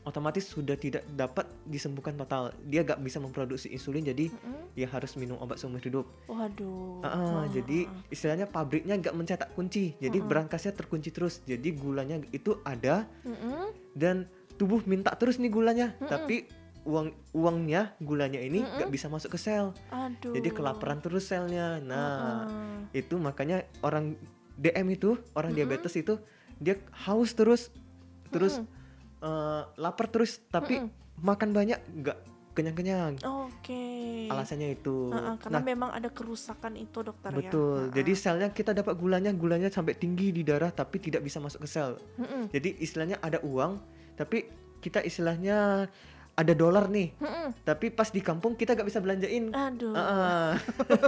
otomatis sudah tidak dapat disembuhkan total. Dia gak bisa memproduksi insulin jadi Mm-mm. ya harus minum obat seumur hidup. Waduh. Ah, Wah. jadi istilahnya pabriknya nggak mencetak kunci, jadi Mm-mm. berangkasnya terkunci terus. Jadi gulanya itu ada Mm-mm. dan tubuh minta terus nih gulanya, Mm-mm. tapi uang uangnya gulanya ini nggak Mm-mm. bisa masuk ke sel. Aduh. Jadi kelaparan terus selnya. Nah, Heeh. itu makanya orang DM itu, orang Mm-mm. diabetes itu dia haus terus terus Mm-mm. Eh, lapar terus tapi Mm-mm. makan banyak nggak kenyang-kenyang. Oke. Alasannya itu. Heeh, karena Nah, memang ada kerusakan itu dokter ya. Betul. Jadi selnya kita dapat gulanya, gulanya sampai tinggi di darah tapi tidak bisa masuk ke sel. Mm-mm. Jadi istilahnya ada uang, tapi kita istilahnya ada dolar nih. Mm-mm. Tapi pas di kampung kita gak bisa belanjain. Aduh. Heeh.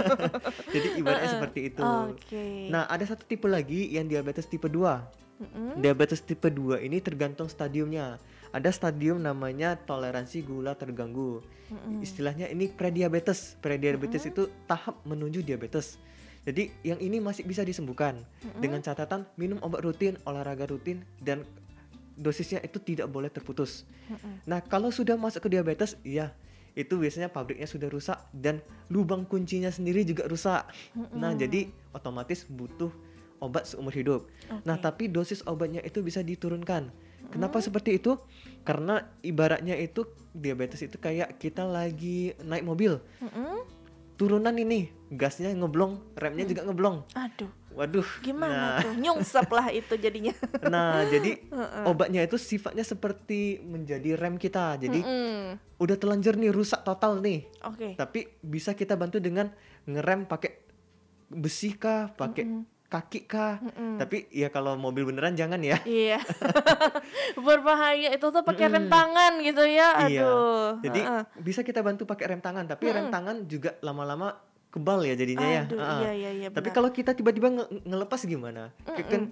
[LAUGHS] Jadi ibaratnya Heeh. seperti itu. Oke. Nah, ada satu tipe lagi yang diabetes tipe 2. Mm-mm. Diabetes tipe 2 ini tergantung stadiumnya. Ada stadium namanya toleransi gula terganggu. Mm-mm. Istilahnya ini prediabetes. Prediabetes itu tahap menuju diabetes. Jadi yang ini masih bisa disembuhkan Mm-mm. dengan catatan minum obat rutin, olahraga rutin dan dosisnya itu tidak boleh terputus. Mm-mm. Nah, kalau sudah masuk ke diabetes, iya itu biasanya pabriknya sudah rusak dan lubang kuncinya sendiri juga rusak. Nah, Mm-mm. jadi otomatis butuh obat seumur hidup. Nah, tapi dosis obatnya itu bisa diturunkan. Kenapa seperti itu? Karena ibaratnya itu diabetes itu kayak kita lagi naik mobil. Mm-mm. Turunan ini, gasnya ngeblong, remnya juga ngeblong. Aduh. Waduh. Gimana nah. tuh? Nyungsep lah itu jadinya. [LAUGHS] Nah, jadi [LAUGHS] obatnya itu sifatnya seperti menjadi rem kita. Jadi Mm-mm. udah telanjur nih, rusak total nih. Oke. Tapi bisa kita bantu dengan ngerem pakai besi kah, pakai kaki kah. Mm-mm. Tapi ya kalau mobil beneran jangan ya. Iya. [LAUGHS] Berbahaya itu tuh pakai rem Mm-mm. tangan gitu ya. Iya. Aduh. Jadi Heeh. bisa kita bantu pakai rem tangan, tapi rem Mm-mm. tangan juga lama-lama kebal ya jadinya ya. Aduh, Heeh. iya, iya, iya, Tapi kalau kita tiba-tiba nge- ngelepas gimana? Kayak Mm-mm. Kan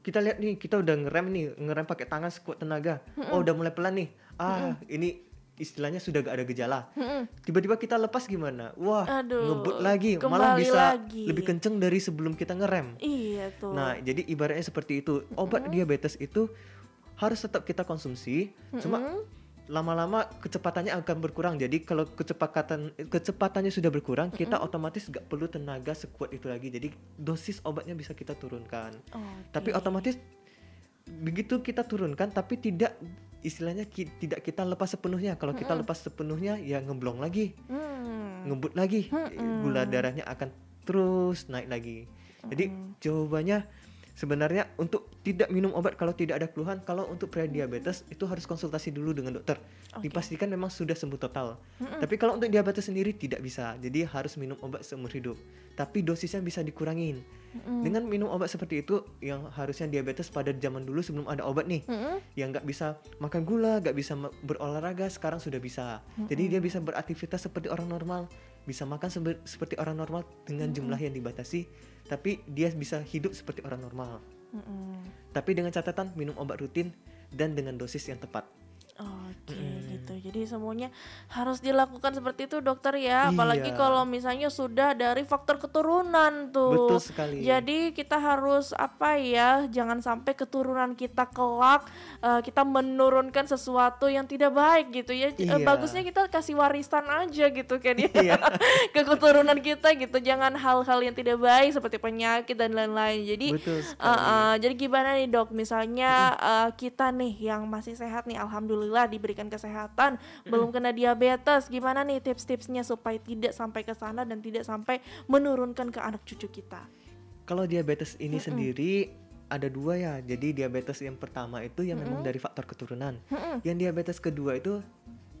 kita lihat nih, kita udah ngerem nih, ngerem pakai tangan sekuat tenaga. Oh, Mm-mm. udah mulai pelan nih. Ah, ini istilahnya sudah gak ada gejala. Tiba-tiba kita lepas gimana? Wah, Aduh, ngebut lagi, malah bisa lagi. lebih kenceng dari sebelum kita ngerem. Iya tuh. Nah, jadi ibaratnya seperti itu. Obat diabetes itu harus tetap kita konsumsi, cuma Mm-mm. lama-lama kecepatannya akan berkurang. Jadi kalau kecepatan kecepatannya sudah berkurang, kita otomatis gak perlu tenaga sekuat itu lagi. Jadi dosis obatnya bisa kita turunkan. Tapi otomatis begitu kita turunkan, tapi tidak istilahnya ki- tidak kita lepas sepenuhnya. Kalau kita Mm-mm. lepas sepenuhnya, ya ngeblong lagi, Hmm. ngebut lagi, Mm-mm. gula darahnya akan terus naik lagi. Jadi jawabannya sebenarnya untuk tidak minum obat kalau tidak ada keluhan, kalau untuk prediabetes itu harus konsultasi dulu dengan dokter. Oke. Dipastikan memang sudah sembuh total. Mm-mm. Tapi kalau untuk diabetes sendiri tidak bisa. Jadi harus minum obat seumur hidup. Tapi dosisnya bisa dikurangin. Mm-mm. Dengan minum obat seperti itu yang harusnya diabetes pada zaman dulu sebelum ada obat nih. Mm-mm. Yang nggak bisa makan gula, nggak bisa berolahraga, sekarang sudah bisa. Jadi Mm-mm. dia bisa beraktivitas seperti orang normal, bisa makan sebe- seperti orang normal dengan Mm-mm. jumlah yang dibatasi, tapi dia bisa hidup seperti orang normal. Mm-mm. Tapi dengan catatan minum obat rutin dan dengan dosis yang tepat. Oke gitu. Jadi semuanya harus dilakukan seperti itu dokter ya. Apalagi Iya. kalau misalnya sudah dari faktor keturunan tuh. Betul sekali. Jadi kita harus apa ya? Jangan sampai keturunan kita kelak eh, kita menurunkan sesuatu yang tidak baik gitu ya. Eh, Iya. Bagusnya kita kasih warisan aja gitu kan ya. Iya. [LAUGHS] ke keturunan kita gitu. Jangan hal-hal yang tidak baik seperti penyakit dan lain-lain. Jadi Betul sekali. eh, jadi gimana nih dok? Misalnya eh, kita nih yang masih sehat nih, alhamdulillah diberikan kesehatan, belum kena diabetes. Gimana nih tips-tipsnya supaya tidak sampai ke sana dan tidak sampai menurunkan ke anak cucu kita? Kalau diabetes ini sendiri ada dua ya. Jadi diabetes yang pertama itu yang memang Mm-mm. dari faktor keturunan. Mm-mm. Yang diabetes kedua itu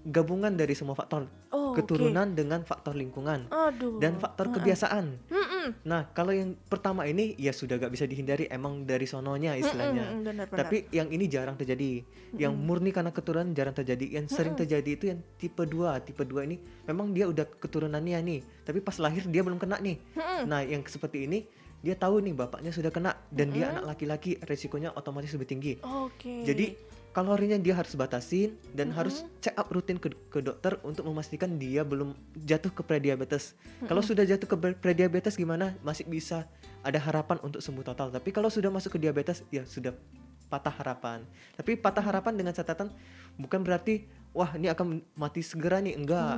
gabungan dari semua faktor Oh, keturunan dengan faktor lingkungan Aduh. dan faktor kebiasaan. Mm-mm. Nah, kalau yang pertama ini ya sudah gak bisa dihindari emang dari sononya istilahnya. Mm-mm, benar-benar. Tapi yang ini jarang terjadi. Yang Mm-mm. murni karena keturunan jarang terjadi. Yang sering Mm-mm. terjadi itu yang tipe 2. Tipe 2 ini memang dia udah keturunannya nih, tapi pas lahir dia belum kena nih. Mm-mm. Nah, yang seperti ini dia tahu nih bapaknya sudah kena dan dia Mm-mm. anak laki-laki, resikonya otomatis lebih tinggi. Oke. Jadi kalorinya dia harus batasin dan harus check up rutin ke, ke dokter untuk memastikan dia belum jatuh ke prediabetes. Kalau Mm-mm. sudah jatuh ke pre- prediabetes gimana? Masih bisa ada harapan untuk sembuh total. Tapi kalau sudah masuk ke diabetes ya sudah patah harapan. Tapi patah harapan dengan catatan bukan berarti wah ini akan mati segera nih enggak.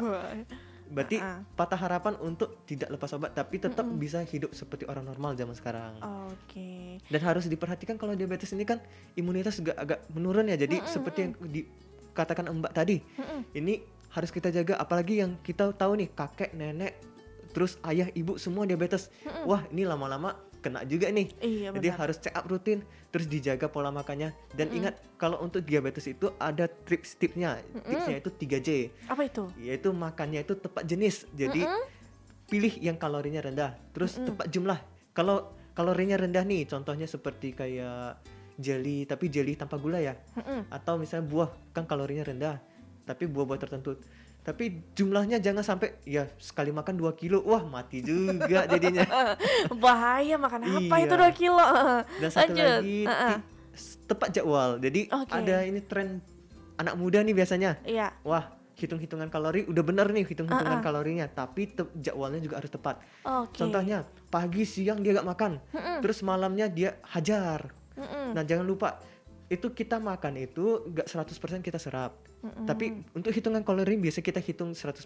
Berarti Ah. patah harapan untuk tidak lepas obat tapi tetap bisa hidup seperti orang normal zaman sekarang. Oke. Dan harus diperhatikan kalau diabetes ini kan imunitas juga agak menurun ya. Jadi Mm-mm, seperti yang dikatakan Mbak tadi, Mm-mm. ini harus kita jaga apalagi yang kita tahu nih kakek, nenek, terus ayah, ibu semua diabetes. Mm-mm. Wah, ini lama-lama kena juga nih. Iya, Jadi benar. harus check up rutin, terus dijaga pola makannya. Dan Mm-mm. ingat kalau untuk diabetes itu ada tips-tipsnya. Tipsnya itu 3J. Apa itu? Yaitu makannya itu tepat jenis. Jadi Mm-mm. pilih yang kalorinya rendah, terus Mm-mm. tepat jumlah. Kalau kalorinya rendah nih, contohnya seperti kayak jelly, tapi jelly tanpa gula ya. Mm-mm. Atau misalnya buah kan kalorinya rendah, tapi buah-buah tertentu. Tapi jumlahnya jangan sampai ya sekali makan 2 kilo, wah mati juga jadinya. [LAUGHS] Bahaya makan apa Iya. itu 2 kilo? [LAUGHS] Dan satu Lanjut. lagi Uh-uh. ti- tepat jadwal. Jadi Oke. ada ini tren anak muda nih biasanya. Iya. Wah, hitung-hitungan kalori udah bener nih hitung-hitungan Uh-uh. kalorinya, tapi jadwalnya juga harus tepat. Oke. Contohnya pagi siang dia gak makan, Mm-mm. terus malamnya dia hajar. Mm-mm. Nah jangan lupa itu kita makan itu gak 100% kita serap. Mm-mm. Tapi untuk hitungan kalori biasa kita hitung 100%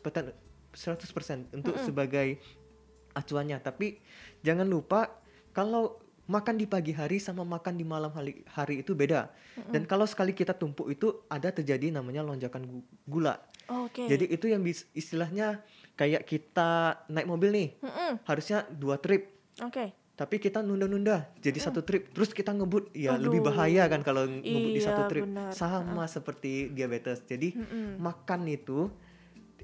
100% untuk Mm-mm. sebagai acuannya. Tapi jangan lupa kalau makan di pagi hari sama makan di malam hari, hari itu beda. Dan kalau sekali kita tumpuk itu ada terjadi namanya lonjakan gu- gula. Oke. Jadi itu yang istilahnya kayak kita naik mobil nih. Mm-mm. Harusnya dua trip. Oke. Tapi kita nunda-nunda jadi satu trip. Terus kita ngebut, ya lebih Aduh. bahaya kan kalau ngebut di Iya, satu trip. benar. Sama seperti diabetes. Jadi Mm-mm. makan itu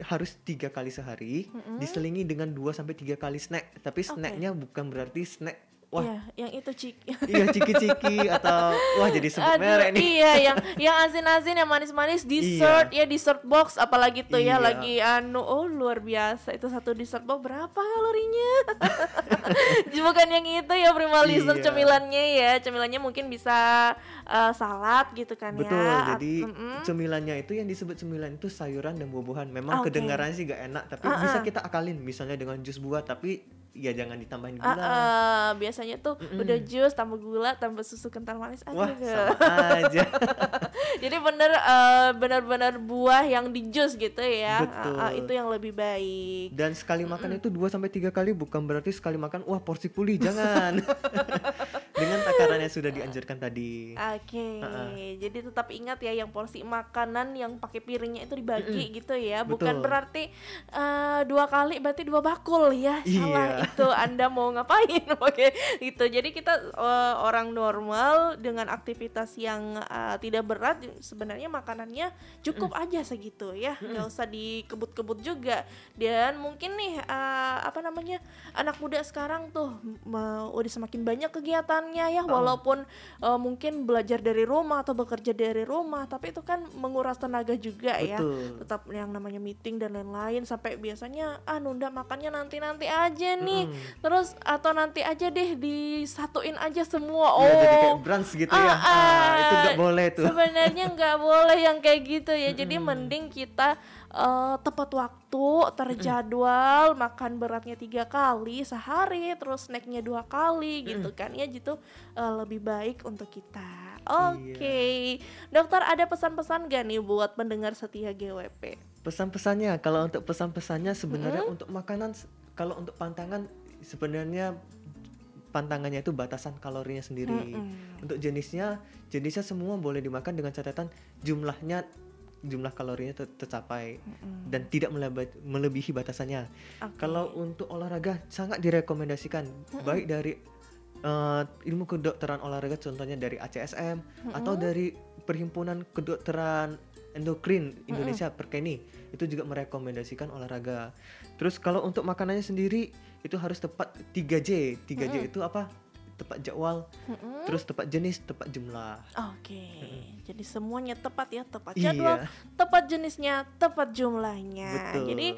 harus tiga kali sehari, Mm-mm. diselingi dengan 2 sampai tiga kali snack. Tapi snacknya bukan berarti snack wah Iya, yang itu cik. iya ciki-ciki atau wah jadi sebut Aduh, merek nih. Iya, yang yang asin-asin, yang manis-manis, dessert ya dessert box, apalagi tuh Iya. ya lagi anu, oh luar biasa itu satu dessert box berapa kalorinya? [LAUGHS] Bukan yang itu ya prima Iya. cemilannya ya, cemilannya mungkin bisa eh, salad gitu kan Betul, ya. jadi Mm-mm. cemilannya itu yang disebut cemilan itu sayuran dan buah-buahan. Memang Oke. kedengarannya sih gak enak, tapi Ah, bisa ah. kita akalin misalnya dengan jus buah, tapi ya jangan ditambahin Ah, gula. ah, biasanya tuh Mm-mm. udah jus tambah gula tambah susu kental manis aduh. Wah, sama aja. [LAUGHS] Jadi bener eh, benar-benar buah yang di jus gitu ya. Betul. Ah, ah, itu yang lebih baik. Dan sekali makan itu 2 sampai tiga kali bukan berarti sekali makan wah porsi pulih, jangan. [LAUGHS] Dengan takaran yang sudah dianjurkan tadi. Oke, Ah, ah. jadi tetap ingat ya yang porsi makanan yang pakai piringnya itu dibagi gitu ya, Betul. bukan berarti eh, dua kali berarti dua bakul ya, salah Iya. itu Anda mau ngapain, [LAUGHS] oke gitu. Jadi kita eh, orang normal dengan aktivitas yang eh, tidak berat sebenarnya makanannya cukup aja segitu ya, nggak usah dikebut-kebut juga. Dan mungkin nih eh, apa namanya anak muda sekarang tuh mau udah semakin banyak kegiatannya kegiatannya ya walaupun eh, mungkin belajar dari rumah atau bekerja dari rumah tapi itu kan menguras tenaga juga ya. Betul. tetap yang namanya meeting dan lain-lain sampai biasanya ah nunda makannya nanti-nanti aja nih. Terus atau nanti aja deh disatuin aja semua. Oh Iya, jadi kayak brunch gitu ya. Ah, itu nggak boleh tuh. sebenarnya nggak boleh yang kayak gitu ya. Jadi Mm-mm. mending kita eh, tepat waktu terjadwal makan beratnya tiga kali sehari terus snacknya dua kali gitu kan ya gitu eh, lebih baik untuk kita oke dokter ada pesan-pesan gak nih buat pendengar setia GWP Pesan-pesannya kalau untuk pesan-pesannya sebenarnya Mm-mm. untuk makanan kalau untuk pantangan sebenarnya pantangannya itu batasan kalorinya sendiri. Mm-mm. Untuk jenisnya jenisnya semua boleh dimakan dengan catatan jumlahnya jumlah kalorinya ter- tercapai dan tidak melebi- melebihi batasannya. Kalau untuk olahraga sangat direkomendasikan baik dari eh, ilmu kedokteran olahraga contohnya dari ACSM atau Mm-mm. dari perhimpunan kedokteran endokrin Indonesia Perkeni itu juga merekomendasikan olahraga. Terus kalau untuk makanannya sendiri itu harus tepat 3J. 3J Mm-mm. itu apa? Tepat jadwal, Mm-mm. terus tepat jenis, tepat jumlah. Oke, jadi semuanya tepat ya, tepat Iya. jadwal, tepat jenisnya, tepat jumlahnya. Betul. Jadi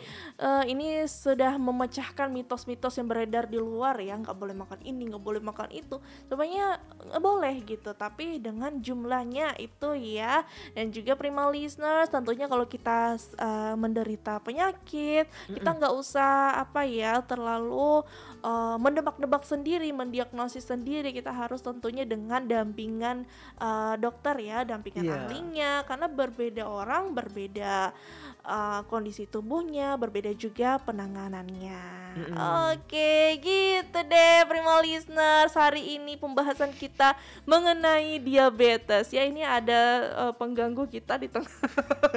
eh, ini sudah memecahkan mitos-mitos yang beredar di luar ya, nggak boleh makan ini, nggak boleh makan itu. Sebenarnya boleh gitu, tapi dengan jumlahnya itu ya. Dan juga prima listeners, tentunya kalau kita eh, menderita penyakit, kita nggak usah apa ya terlalu eh, mendebak-debak sendiri, mendiagnosis sendiri. Kita harus tentunya dengan dampingan eh, dokter ya, dampingan Iya. ahlinya, karena berbeda orang, berbeda eh, kondisi tubuhnya, berbeda juga penanganannya. Mm-mm. Oke, gitu deh, prima listeners. Hari ini pembahasan kita mengenai diabetes. Ya, ini ada eh, pengganggu kita di tengah.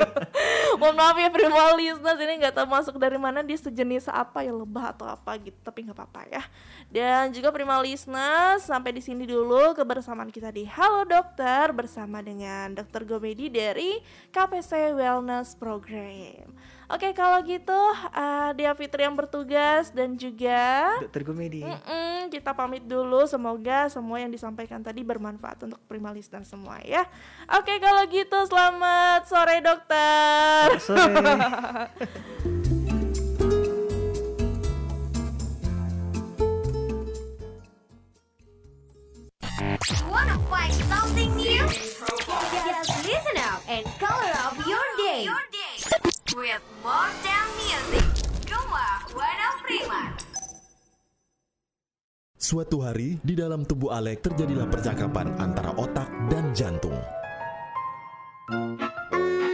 [LAUGHS] Mohon maaf ya prima listeners ini nggak tahu masuk dari mana dia sejenis apa ya lebah atau apa gitu tapi nggak apa-apa ya. Dan juga prima listeners sampai di sini dulu kebersamaan kita di Halo Dokter bersama dengan Dokter Gomedi dari KPC Wellness Program. Oke kalau gitu eh, Dia Fitri yang bertugas dan juga Dokter Gomedi. Mm-mm, kita pamit dulu. Semoga semua yang disampaikan tadi bermanfaat untuk prima listener semua ya. Oke, kalau gitu selamat sore dokter. Selamat Wanna find something new? Just listen up and color up your day. With more than music. Suatu hari, di dalam tubuh Alek terjadilah percakapan antara otak dan jantung.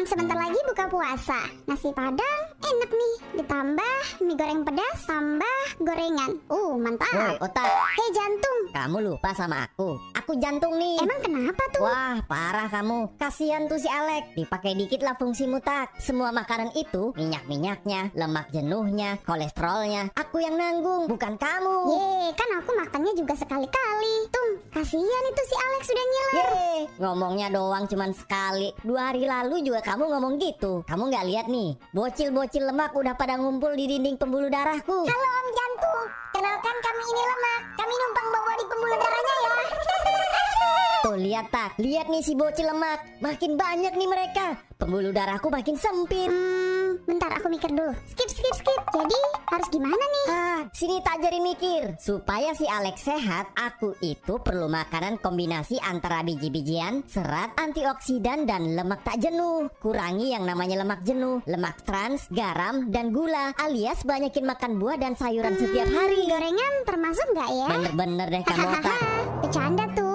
Sebentar lagi buka puasa. Nasi padang enak nih. Ditambah mie goreng pedas tambah gorengan. Uh, mantap. Woi, otak. Hei jantung. Kamu lupa sama aku. Aku jantung nih. Emang kenapa tuh? Wah, parah kamu. Kasihan tuh si Alek. Dipakai dikit lah fungsi mutak. Semua makanan itu, minyak-minyaknya, lemak jenuhnya, kolesterolnya, aku yang nanggung, bukan kamu. Ye, kan aku makannya juga sekali-kali. Tung, kasihan itu si Alex sudah nyeler. Ye, ngomongnya doang cuman sekali. Dua hari lalu juga kamu ngomong gitu. Kamu nggak lihat nih, bocil-bocil lemak udah pada ngumpul di dinding pembuluh darahku. Halo Om Jantung, kenalkan kami ini lemak. Kami numpang bawa di pembuluh darahnya ya. [LAUGHS] Tuh lihat tak, lihat nih si bocil lemak. Makin banyak nih mereka. Pembuluh darahku makin sempit. Hmm, bentar aku mikir dulu. Skip, skip, skip. Jadi harus gimana nih? Ah, sini tak jadi mikir. Supaya si Alex sehat, aku itu perlu makanan kombinasi antara biji-bijian, serat, antioksidan, dan lemak tak jenuh. Kurangi yang namanya lemak jenuh, lemak trans, garam, dan gula. Alias banyakin makan buah dan sayuran setiap hari. Gorengan termasuk nggak ya? Bener-bener deh kamu otak. [LAUGHS] Bercanda tuh.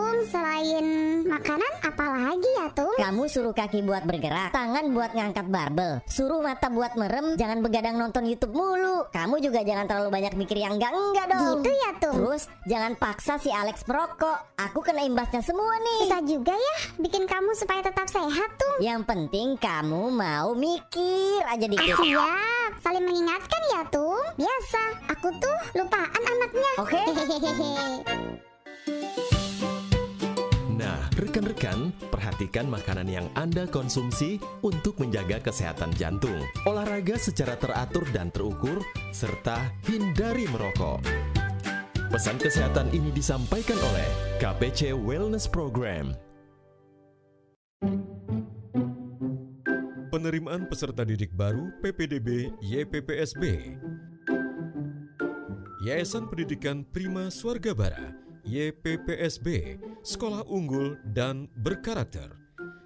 Selain makanan, apalagi ya tuh? Kamu suruh kaki buat bergerak, tangan buat ngangkat barbel, suruh mata buat merem, jangan begadang nonton YouTube mulu. Kamu juga jangan terlalu banyak mikir yang enggak-enggak dong. Gitu ya tuh. Terus jangan paksa si Alex merokok. Aku kena imbasnya semua nih. Bisa juga ya bikin kamu supaya tetap sehat tuh. Yang penting kamu mau mikir aja Ah, dikit. siap, saling mengingatkan ya tuh. Biasa, aku tuh lupaan anaknya. Oke. Nah, [LAUGHS] rekan-rekan, perhatikan makanan yang Anda konsumsi untuk menjaga kesehatan jantung. Olahraga secara teratur dan terukur, serta hindari merokok. Pesan kesehatan ini disampaikan oleh KPC Wellness Program. Penerimaan peserta didik baru PPDB YPPSB Yayasan Pendidikan Prima Swargabara YPPSB Sekolah Unggul dan Berkarakter.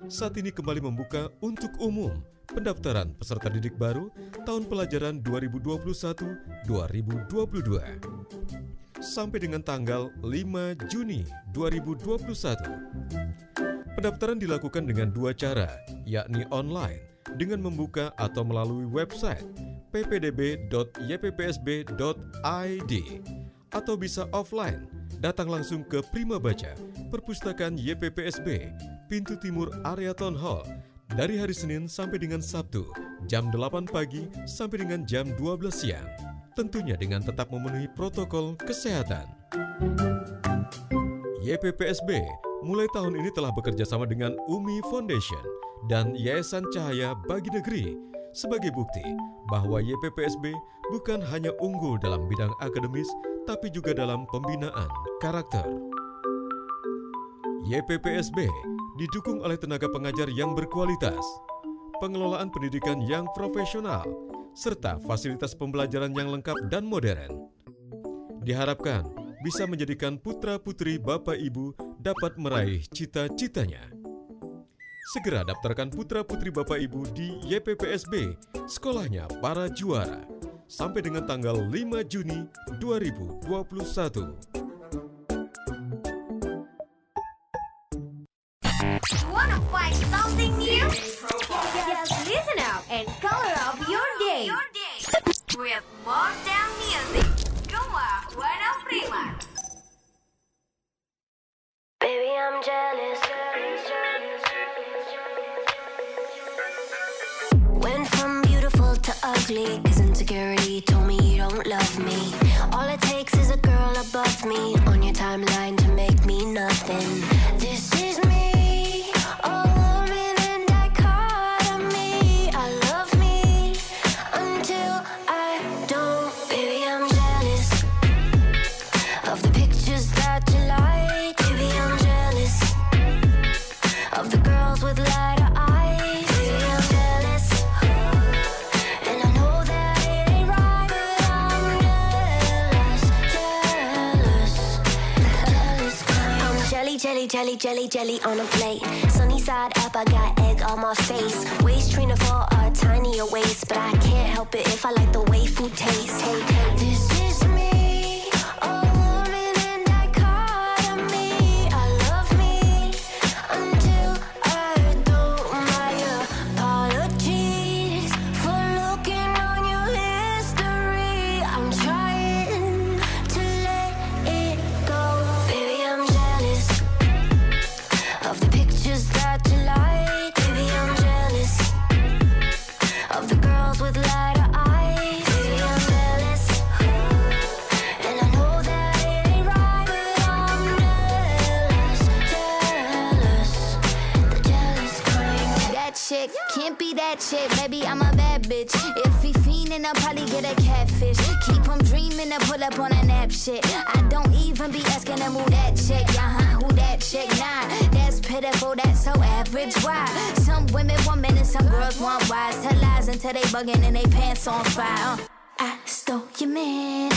Saat ini kembali membuka untuk umum pendaftaran peserta didik baru tahun pelajaran 2021-2022 sampai dengan tanggal 5 Juni 2021. Pendaftaran dilakukan dengan dua cara, yakni online dengan membuka atau melalui website ppdb.yppsb.id atau bisa offline datang langsung ke Prima Baca, Perpustakaan YPPSB, Pintu Timur Area Town Hall dari hari Senin sampai dengan Sabtu jam 8 pagi sampai dengan jam 12 siang. Tentunya dengan tetap memenuhi protokol kesehatan. YPPSB mulai tahun ini telah bekerja sama dengan UMI Foundation dan Yayasan Cahaya Bagi Negeri sebagai bukti bahwa YPPSB bukan hanya unggul dalam bidang akademis tapi juga dalam pembinaan karakter. YPPSB didukung oleh tenaga pengajar yang berkualitas, pengelolaan pendidikan yang profesional, serta fasilitas pembelajaran yang lengkap dan modern. Diharapkan bisa menjadikan putra-putri Bapak Ibu dapat meraih cita-citanya. Segera daftarkan putra-putri Bapak Ibu di YPPSB, sekolahnya para juara, sampai dengan tanggal 5 Juni 2021. Wanna find something new? Just listen up and color up your day. With more damn music. Goma Wana Prima. Baby, I'm jealous. Went from beautiful to ugly, cause insecurity me on your timeline to make me nothing. Jelly, jelly, jelly, on a plate. Sunny side up, I got egg on my face. Waist trainer for a tinier waist, but I can't help it if I like the way food tastes. Hey, this is me. That chick, baby. I'm a bad bitch. If he fiendin', I'll probably get a catfish. Keep him dreamin' to pull up on a nap shit. I don't even be asking him who that chick, yeah, huh? Who that chick? Nah, that's pitiful, that's so average. Why? Some women want men and some girls want wise. Tell lies until they buggin' and they pants on fire. Uh. I stole your man.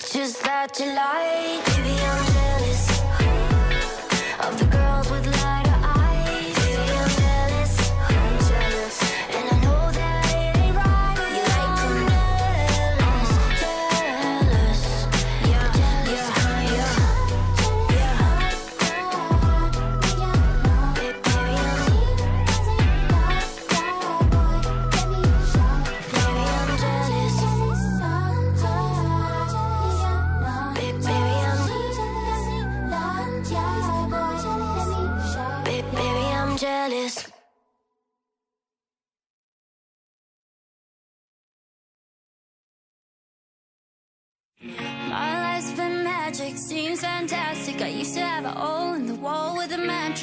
Pictures that you like. Baby, I'm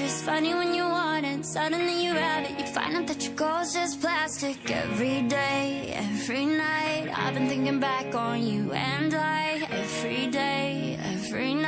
It's funny when you want it, suddenly you have it. You find out that your goal's just plastic. Every day, every night I've been thinking back on you and I. Every day, every night.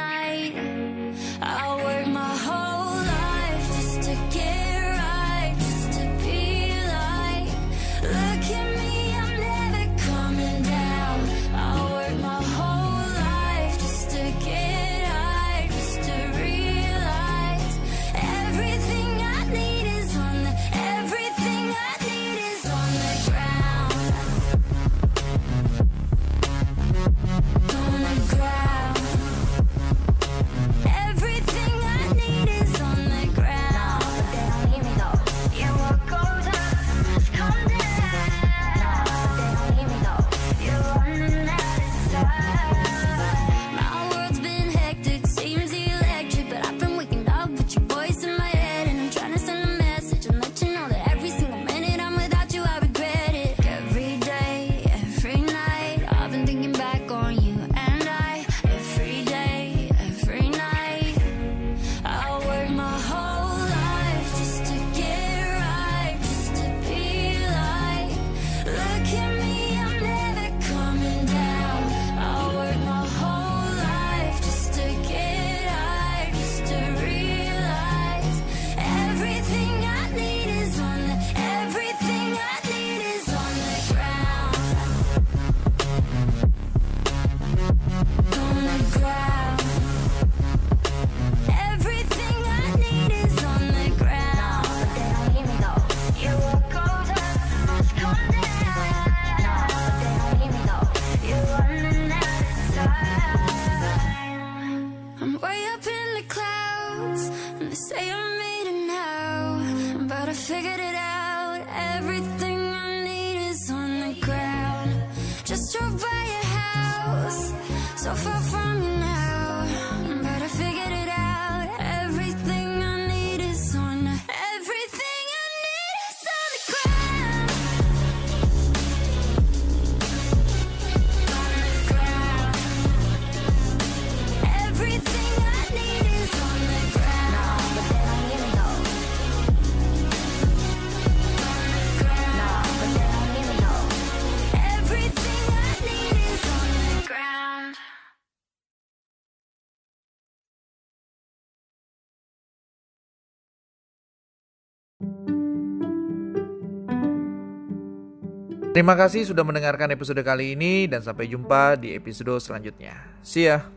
Terima kasih sudah mendengarkan episode kali ini dan sampai jumpa di episode selanjutnya. See ya.